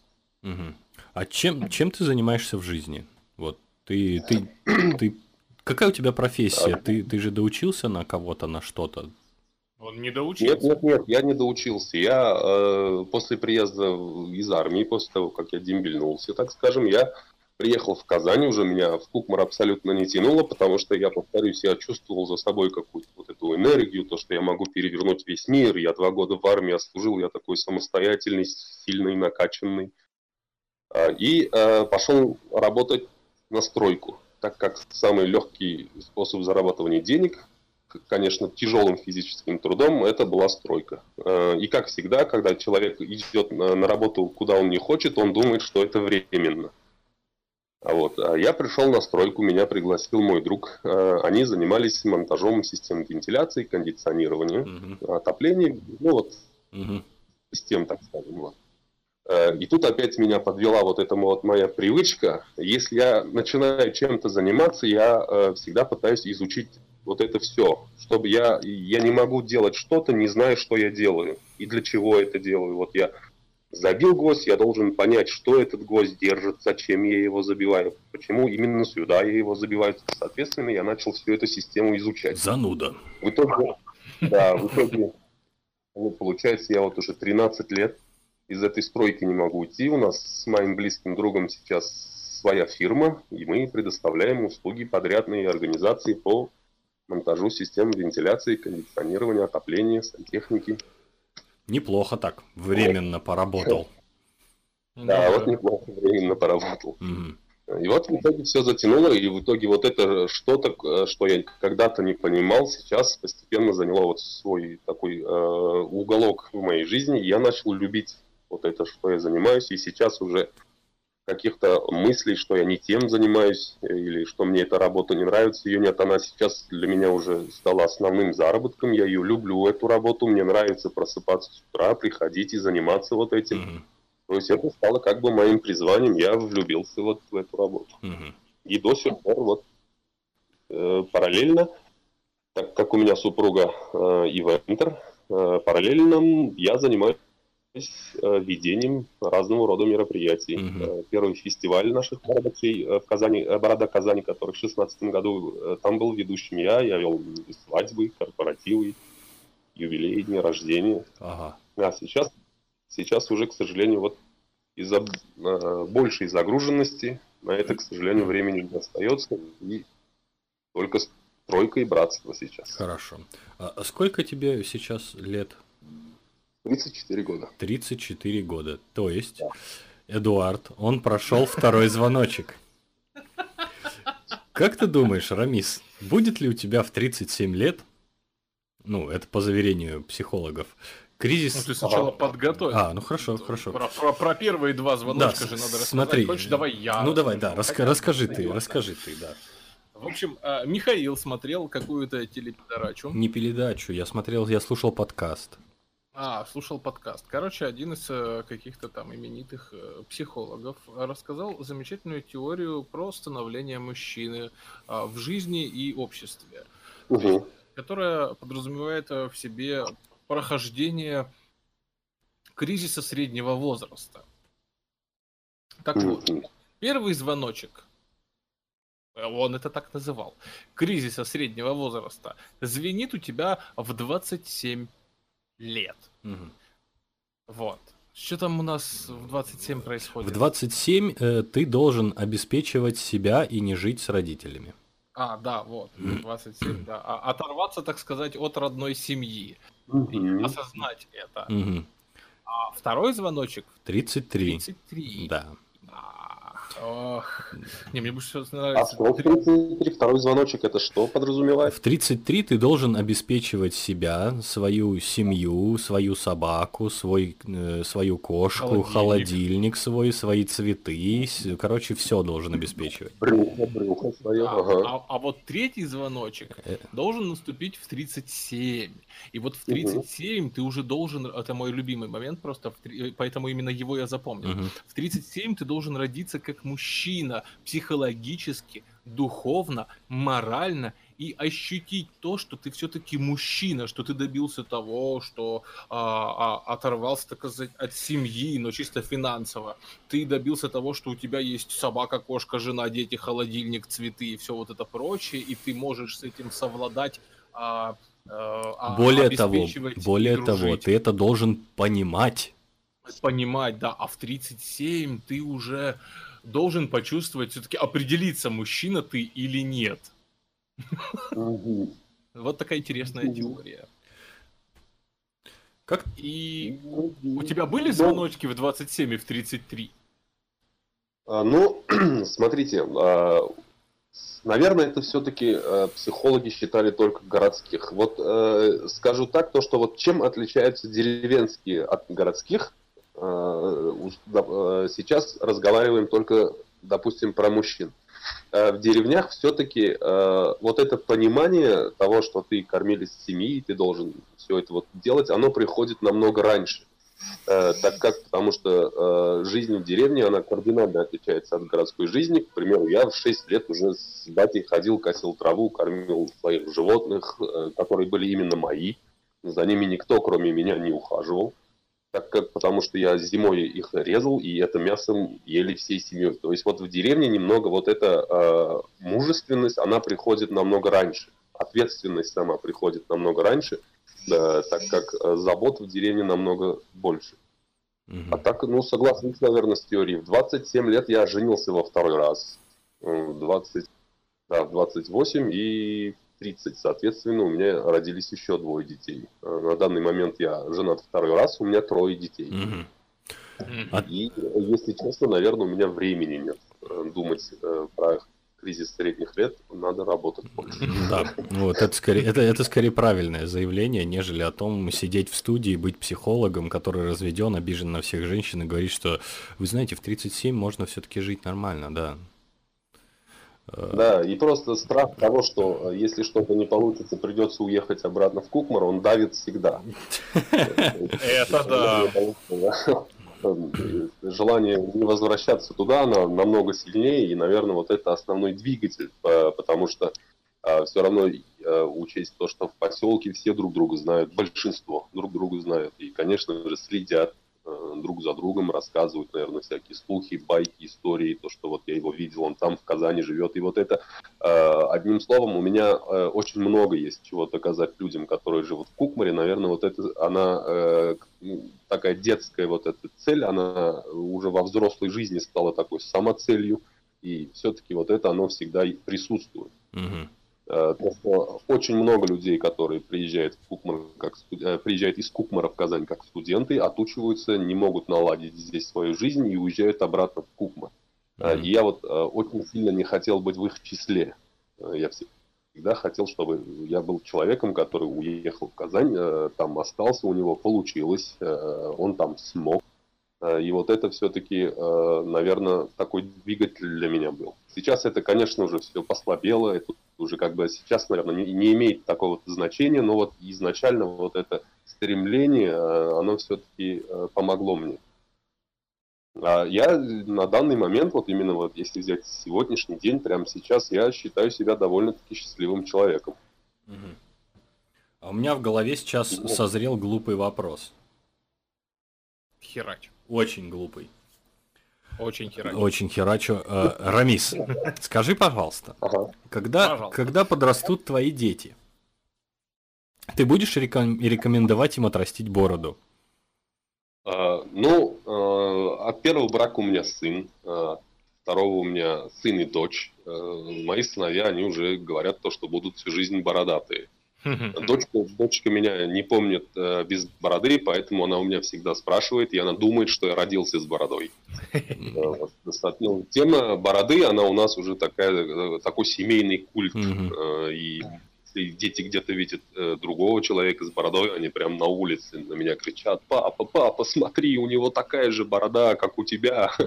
Угу. А чем, чем ты занимаешься в жизни? Вот ты, ты, ты, какая у тебя профессия? Ты, ты же доучился на кого-то, на что-то? Он не доучился? Нет, нет, нет, я не доучился. Я э, после приезда из армии, после того, как я дембельнулся, так скажем, я приехал в Казань, уже меня в Кукмар абсолютно не тянуло, потому что я, повторюсь, я чувствовал за собой какую-то вот эту энергию, то, что я могу перевернуть весь мир. Я два года в армии служил, я такой самостоятельный, сильный, накачанный. Э, и э, пошел работать на стройку, так как самый легкий способ зарабатывания денег конечно, тяжелым физическим трудом, это была стройка. Э, и как всегда, когда человек идет на работу, куда он не хочет, он думает, что это временно. А вот. А я пришел на стройку, меня пригласил мой друг. Э, они занимались монтажом систем вентиляции, кондиционирования, угу. отопления, ну вот, угу. систем, так скажем. Вот. Э, и тут опять меня подвела вот эта вот моя привычка. Если я начинаю чем-то заниматься, я всегда пытаюсь изучить вот это все, чтобы я, я не могу делать что-то, не зная, что я делаю и для чего это делаю. Вот я забил гвоздь, я должен понять, что этот гвоздь держит, зачем я его забиваю, почему именно сюда я его забиваю. Соответственно, я начал всю эту систему изучать. Зануда. В итоге, да, в итоге, ну, получается, я вот уже 13 лет из этой стройки не могу уйти. У нас с моим близким другом сейчас своя фирма, и мы предоставляем услуги подрядной организации по монтажу систем вентиляции, кондиционирования, отопления, сантехники. Неплохо так, временно поработал. Да, вот неплохо временно поработал. И вот в итоге все затянуло, и в итоге вот это что-то, что я когда-то не понимал, сейчас постепенно заняло вот свой такой э, уголок в моей жизни. Я начал любить вот это, что я занимаюсь, и сейчас уже каких-то мыслей, что я не тем занимаюсь, или что мне эта работа не нравится, ее нет. Она сейчас для меня уже стала основным заработком, я ее люблю, эту работу, мне нравится просыпаться с утра, приходить и заниматься вот этим. Mm-hmm. То есть это стало как бы моим призванием, я влюбился вот в эту работу. Угу. И до сих пор вот э, параллельно, так как у меня супруга э, ивентер, э, параллельно я занимаюсь э, ведением разного рода мероприятий. Угу. Первый фестиваль наших бородачей э, в Казани, э, Борода Казани, который в 2016 году, там был ведущим я, я вел свадьбы, корпоративы, юбилеи, дни рождения. Ага. А сейчас Сейчас уже, к сожалению, вот из-за э, большей загруженности на это, к сожалению, времени не остается. И только тройка и братство сейчас. Хорошо. А, а сколько тебе сейчас лет? 34 года. 34 года. То есть, да. Эдуард, он прошел второй звоночек. Как ты думаешь, Рамис, будет ли у тебя в 37 лет, ну, это по заверению психологов, Кризис... Ну, ты сначала а, подготовь. А, ну хорошо, хорошо. Про, про, про первые два звоночка да, же надо рассказать. Смотри. Хочешь, давай я. Ну давай, да, раска- расскажи ты, расскажи ты, да. В общем, а, Михаил смотрел какую-то телепередачу. Не передачу, я смотрел, я слушал подкаст. А, слушал подкаст. Короче, один из э, каких-то там именитых э, психологов рассказал замечательную теорию про становление мужчины а, в жизни и обществе, угу. которая подразумевает э, в себе прохождение кризиса среднего возраста. Так вот, первый звоночек, он это так называл, кризиса среднего возраста, звенит у тебя в 27 лет. Угу. Вот. Что там у нас в 27 происходит? В 27 э, ты должен обеспечивать себя и не жить с родителями. А, да, вот, 27, да. А, оторваться, так сказать, от родной семьи. Угу. Осознать это. Угу. А второй звоночек 33. 33. Да. Ох. Не, мне больше всего нравится. А в 33 второй звоночек это что подразумевает? В 33 ты должен обеспечивать себя, свою семью, свою собаку, свой, э, свою кошку, холодильник. холодильник свой, свои цветы. Короче, все должен обеспечивать. Брюхо, брюхо свое. А, ага. а, а вот третий звоночек э. должен наступить в 37. И вот в 37 угу. ты уже должен, это мой любимый момент просто, поэтому именно его я запомнил. Угу. В 37 ты должен родиться как мужчина психологически, духовно, морально и ощутить то, что ты все-таки мужчина, что ты добился того, что а, а, оторвался, так сказать, от семьи, но чисто финансово. Ты добился того, что у тебя есть собака, кошка, жена, дети, холодильник, цветы и все вот это прочее, и ты можешь с этим совладать. А, а, более того, более того, ты это должен понимать. Понимать, да, а в 37 ты уже должен почувствовать, все-таки определиться, мужчина ты или нет. Вот такая интересная теория. Как? И у тебя были ну, звоночки в 27 и в 33? А, ну, смотрите, а, наверное, это все-таки э, психологи считали только городских. Вот э, скажу так, то что вот чем отличаются деревенские от городских, сейчас разговариваем только, допустим, про мужчин. Э, в деревнях все-таки вот это понимание того, что ты кормилец семьи, ты должен все это вот делать, оно приходит намного раньше. Так как, потому что жизнь в деревне, она кардинально отличается от городской жизни. К примеру, я в 6 лет уже с батей ходил, косил траву, кормил своих животных, которые были именно мои. За ними никто, кроме меня, не ухаживал так как, потому что я зимой их резал, и это мясо ели всей семьей. То есть вот в деревне немного вот эта э, мужественность, она приходит намного раньше. Ответственность сама приходит намного раньше, да, так как э, забот в деревне намного больше. Угу. А так, ну, согласен, наверное, с теорией. В 27 лет я женился во второй раз. В 20, да, в 28 и 30. Соответственно, у меня родились еще двое детей. Э, на данный момент я женат второй раз, у меня трое детей. Мгм. И, если честно, наверное, у меня времени нет э, думать э, про кризис средних лет, надо работать больше. Да, вот это скорее, это, это скорее правильное заявление, нежели о том сидеть в студии, быть психологом, который разведен, обижен на всех женщин и говорит, что, вы знаете, в 37 можно все-таки жить нормально, да. Да, и просто страх того, что э, если что-то не получится, придется уехать обратно в Кукмар, он давит всегда. Это да. Желание не возвращаться туда, оно намного сильнее, и, наверное, вот это основной двигатель, э, потому что все равно э, учесть то, что в поселке все друг друга знают, большинство друг друга знают, и, конечно же, следят Э, друг за другом рассказывают, наверное, всякие слухи, байки, истории, то, что вот я его видел, он там в Казани живет. И вот это, э, одним словом, у меня э, очень много есть чего доказать людям, которые живут в Кукмаре. Наверное, вот это, она такая детская вот эта цель, она уже во взрослой жизни стала такой самоцелью. И все-таки вот это, оно всегда присутствует. Мгм. Э, то, что очень много людей, которые приезжают, в Кукмар, как, э, приезжают из Кукмара в Казань как студенты, отучиваются, не могут наладить здесь свою жизнь и уезжают обратно в Кукмар. Mm-hmm. И я вот очень сильно не хотел быть в их числе. Я всегда хотел, чтобы я был человеком, который уехал в Казань, там остался, у него получилось, он там смог. И вот это все-таки, наверное, такой двигатель для меня был. Сейчас это, конечно, уже все послабело, это уже как бы сейчас, наверное, не, не имеет такого значения, но вот изначально вот это стремление, э, оно все-таки э, помогло мне. А я на данный момент, вот именно вот если взять сегодняшний день, прямо сейчас, я считаю себя довольно-таки счастливым человеком. А у меня в голове сейчас Вот. созрел глупый вопрос. Херач. Очень глупый. Очень херач. Очень херачу. Э, Рамис, скажи, пожалуйста, Ага. когда, Пожалуйста. когда подрастут твои дети, ты будешь реком- рекомендовать им отрастить бороду? А, ну, э, от первого брака у меня сын, а, второго у меня сын и дочь. Э, мои сыновья, они уже говорят то, что будут всю жизнь бородатые. Дочка, дочка меня не помнит э, без бороды, поэтому она у меня всегда спрашивает, и она думает, что я родился с бородой. Э. Ну, Тема бороды, она у нас уже такая, э, такой семейный культ. Э, И если дети где-то видят э, другого человека с бородой, они прям на улице на меня кричат, папа, папа, смотри, у него такая же борода, как у тебя.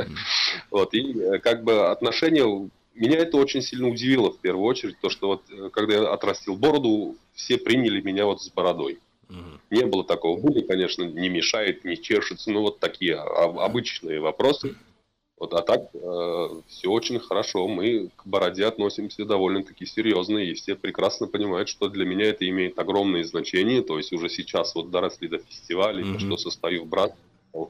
Вот, и как бы отношение меня это очень сильно удивило в первую очередь, то, что вот э, когда я отрастил бороду, все приняли меня вот с бородой. Мгм. Не было такого. Были, конечно, не мешает, не чешется, ну вот такие обычные вопросы. Вот, а так все очень хорошо. Мы к бороде относимся довольно-таки серьезно, и все прекрасно понимают, что для меня это имеет огромное значение. То есть уже сейчас вот доросли до фестивалей, Мгм. что состою в брат,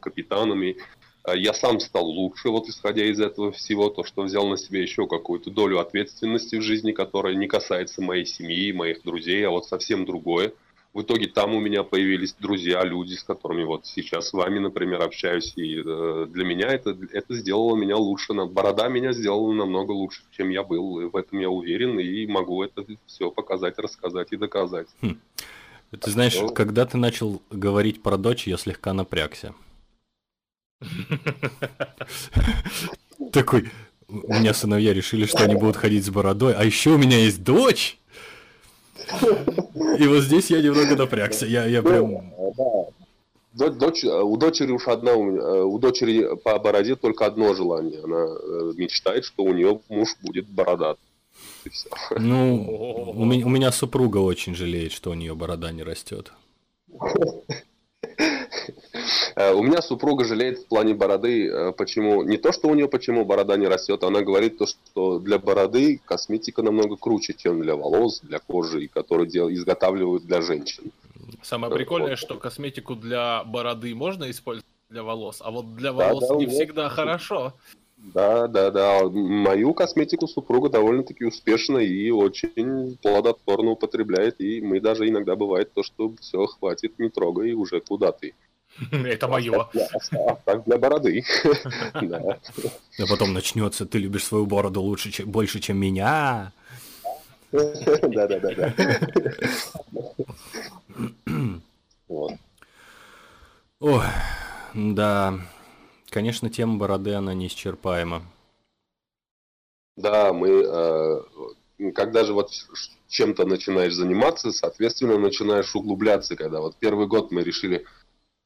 капитанами. А Я сам стал лучше, вот исходя из этого всего, то, что взял на себя еще какую-то долю ответственности в жизни, которая не касается моей семьи, моих друзей, а вот совсем другое. В итоге там у меня появились друзья, люди, с которыми вот сейчас с вами, например, общаюсь. И э, для меня это, это сделало меня лучше. Борода меня сделала намного лучше, чем я был. И в этом я уверен и могу это все показать, рассказать и доказать. Ты знаешь, Ну. когда ты начал говорить про дочь, я слегка напрягся. Такой, у меня сыновья решили, что они будут ходить с бородой, а еще у меня есть дочь. И вот здесь я немного напрягся. Я, я прям... Ну, До- Дочь, э, у дочери уж одна, у э, у дочери по бороде только одно желание. Она э, мечтает, что у нее муж будет бородат. Ну, у меня, у меня супруга очень жалеет, что у нее борода не растет. Э, У меня супруга жалеет в плане бороды, э, почему не то, что у нее почему борода не растет, она говорит то, что для бороды косметика намного круче, чем для волос, для кожи, и которые дел- изготавливают для женщин. Самое прикольное, что косметику для бороды можно использовать для волос, а вот для Да, волос да, не вот. всегда хорошо. Да, да, да. Мою косметику супруга довольно-таки успешно и очень плодотворно употребляет. И мы даже иногда бывает то, что все, хватит, не трогай, уже куда ты. Это мое. Так для бороды. Да. А потом начнется, ты любишь свою бороду лучше, чем, больше, чем меня. Да-да-да. Вот. Ой, да. Конечно, тема бороды, она неисчерпаема. Да, мы, э, когда же вот чем-то начинаешь заниматься, соответственно, начинаешь углубляться, когда вот первый год мы решили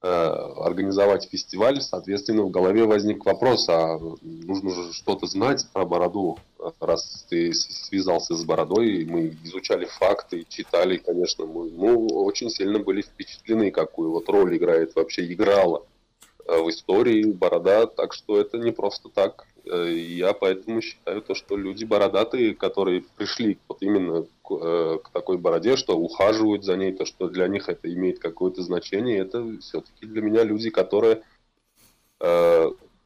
организовать фестиваль, соответственно, в голове возник вопрос, а нужно же что-то знать про бороду, раз ты связался с бородой, мы изучали факты, читали, конечно, мы ну, очень сильно были впечатлены, какую вот роль играет, вообще играла Э, в истории борода, так что это не просто так. Э, я поэтому считаю то, что люди бородатые, которые пришли вот именно к, э, к такой бороде, что ухаживают за ней, то, что для них это имеет какое-то значение, это все-таки для меня люди, которые...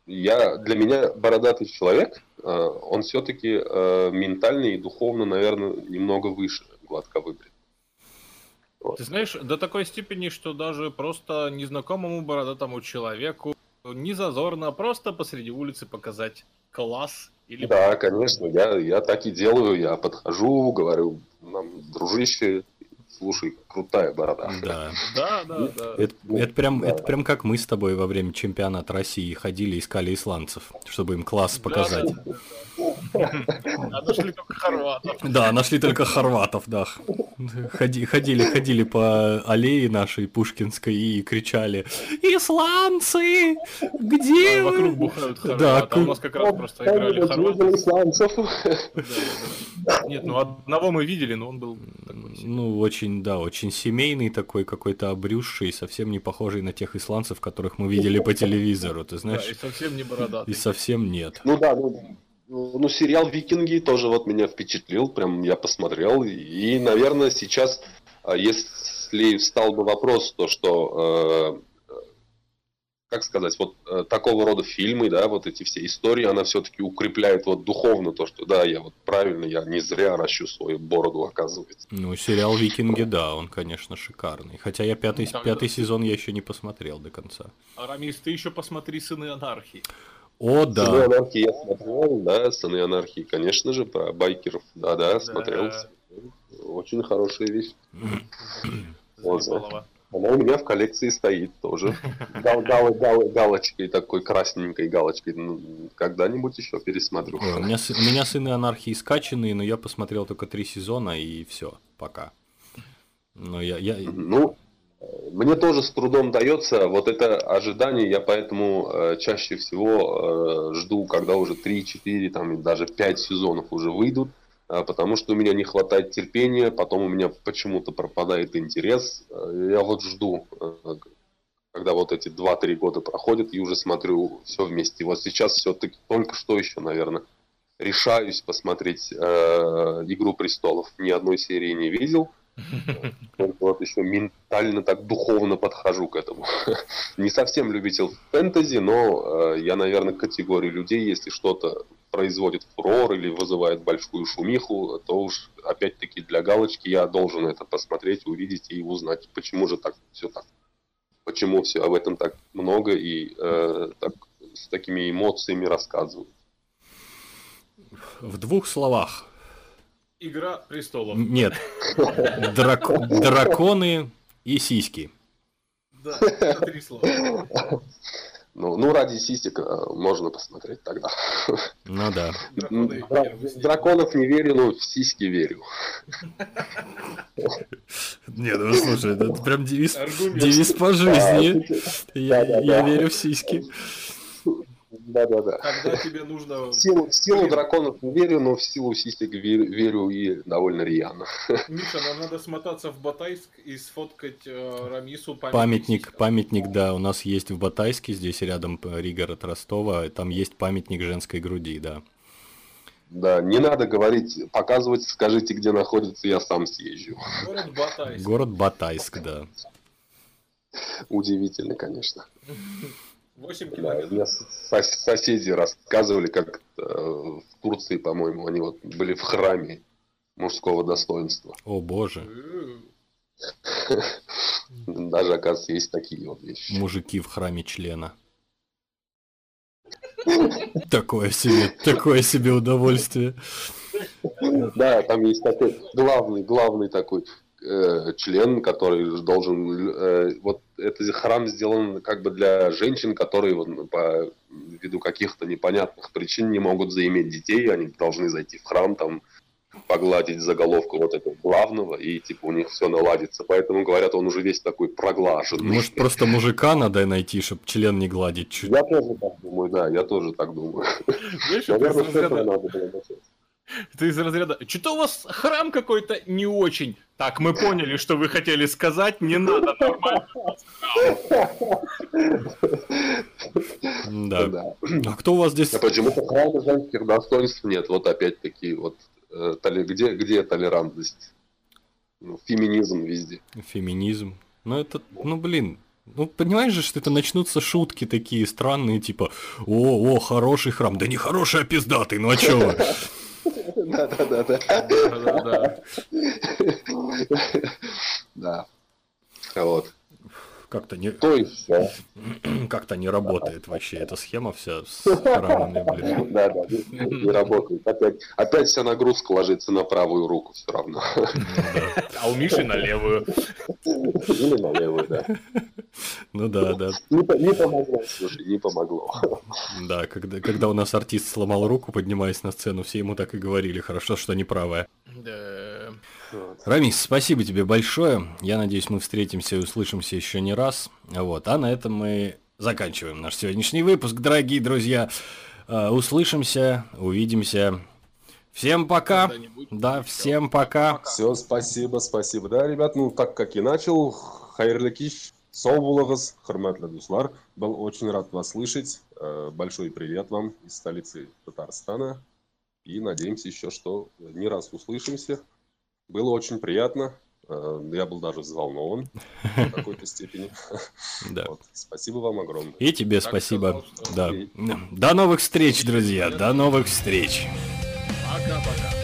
Я, для меня бородатый человек, он все-таки ментально и духовно, наверное, немного выше гладко выбрит. Ты знаешь, до такой степени, что даже просто незнакомому бородатому человеку не зазорно просто посреди улицы показать класс или... Да, конечно, я, я так и делаю, я подхожу, говорю, нам, дружище, слушай, крутая борода. Да, да, да. да. Это, это, прям, да. это прям как мы с тобой во время чемпионата России ходили, искали исландцев, чтобы им класс показать. Да, да, да. А нашли только хорватов. Да, нашли только хорватов, да. Ходи, ходили, ходили по аллее нашей Пушкинской и кричали «Исландцы! Где а, Вокруг бухают хорваты, да, а у нас как раз просто играли хорваты. исландцев. Нет, ну одного мы видели, но он был такой... Ну, очень, да, очень семейный такой, какой-то обрюзший, совсем не похожий на тех исландцев, которых мы видели по телевизору, ты знаешь? Да, и совсем не бородатый. И совсем нет. Ну да, ну ну, сериал «Викинги» тоже вот меня впечатлил, прям я посмотрел. И, наверное, сейчас, а, если встал бы вопрос, то что, э, как сказать, вот э, такого рода фильмы, да, вот эти все истории, она все-таки укрепляет вот духовно то, что да, я вот правильно, я не зря ращу свою бороду, оказывается. Ну, сериал «Викинги», да, он, конечно, шикарный. Хотя я пятый, ну, пятый сезон я еще не посмотрел до конца. Арамис, ты еще посмотри «Сыны анархии». О, да. Сыны анархии я смотрел, да, Сыны анархии, конечно же, про байкеров, да-да, смотрел. Очень хорошая вещь. вот, она у меня в коллекции стоит тоже. Гал, гал, гал, галочкой такой красненькой галочкой. Ну, когда-нибудь еще пересмотрю. у, меня, у меня сыны анархии скачанные, но я посмотрел только три сезона и все, пока. Но я, я... Ну, мне тоже с трудом дается вот это ожидание, я поэтому э, чаще всего э, жду, когда уже 3, 4, там даже 5 сезонов уже выйдут, потому что у меня не хватает терпения, потом у меня почему-то пропадает интерес. Э, я вот жду, э, когда вот эти 2-3 года проходят, и уже смотрю все вместе. Вот сейчас все-таки только что еще, наверное, решаюсь посмотреть э, «Игру престолов». Ни одной серии не видел – вот еще ментально так духовно подхожу к этому. Не совсем любитель фэнтези, но э, я, наверное, категории людей, если что-то производит фурор или вызывает большую шумиху, то уж опять-таки для галочки я должен это посмотреть, увидеть и узнать, почему же так все так. Почему все об этом так много и э, так, с такими эмоциями рассказывают. В двух словах, Игра престолов. Нет. Драк... Драконы и сиськи. Да, это три слова. Ну, ну, ради сисек э, можно посмотреть тогда. Ну да. В драконов не верю, но в сиськи верю. Нет, ну слушай, это прям девиз, девиз по жизни. Я, я верю в сиськи. Да-да-да. Когда тебе нужно... В силу, в силу драконов не верю, но в силу сисек верю, верю и довольно рьяно. Миша, нам надо смотаться в Батайск и сфоткать э, Рамису памятник. Памятник, памятник, да, у нас есть в Батайске, здесь рядом Ригор от Ростова, там есть памятник женской груди, да. Да, не надо говорить, показывать, скажите, где находится, я сам съезжу. Город Батайск. Город Батайск, да. Удивительно, конечно. 8 километров. Да, мне соседи рассказывали, как э, в Турции, по-моему, они вот были в храме мужского достоинства. О боже. Даже, оказывается, есть такие вот вещи. Мужики в храме члена. Такое себе, такое себе удовольствие. Да, там есть такой главный, главный такой э, член, который должен... Э, вот этот храм сделан как бы для женщин, которые вот, ну, по ввиду каких-то непонятных причин не могут заиметь детей, они должны зайти в храм, там погладить заголовку вот этого главного, и типа у них все наладится. Поэтому говорят, он уже весь такой проглаженный. Может, просто мужика надо найти, чтобы член не гладить чуть. Я тоже так думаю, да, я тоже так думаю. Знаешь, это из разряда... Это из разряда... Что-то у вас храм какой-то не очень. Так, мы поняли, что вы хотели сказать, не надо нормально. Да. А кто у вас здесь... Почему-то храма женских достоинств нет. Вот опять-таки, вот Э, где, где толерантность? Ну, феминизм везде. Феминизм. Ну это, ну блин, ну, понимаешь же, что это начнутся шутки такие странные, типа, о, о, хороший храм. Да не хороший, а пиздатый, ну а чё вы? Да-да-да. Да. Вот как-то не... То есть, да. Как-то не работает вообще эта схема вся с храмами, блин. Да, да, не работает. Опять, опять вся нагрузка ложится на правую руку все равно. А у Миши на левую. Или на левую, да. Ну да, да. Не, помогло, слушай, не помогло. Да, когда, когда у нас артист сломал руку, поднимаясь на сцену, все ему так и говорили, хорошо, что не правая. Да. Рамис, спасибо тебе большое. Я надеюсь, мы встретимся и услышимся еще не раз. Вот. А на этом мы заканчиваем наш сегодняшний выпуск, дорогие друзья. А, услышимся, увидимся. Всем пока. Да, всем пока. Все, спасибо, спасибо. Да, ребят, ну так как и начал, Хайрликиш, Соубуловас, Харматля Дуслар, был очень рад вас слышать. Э, большой привет вам из столицы Татарстана. И надеемся еще, что не раз услышимся. Было очень приятно. Э, я был даже взволнован в какой-то степени. Да. Вот. Спасибо вам огромное. И тебе так спасибо. Сказал, да. До новых встреч, друзья. До новых встреч. Пока-пока.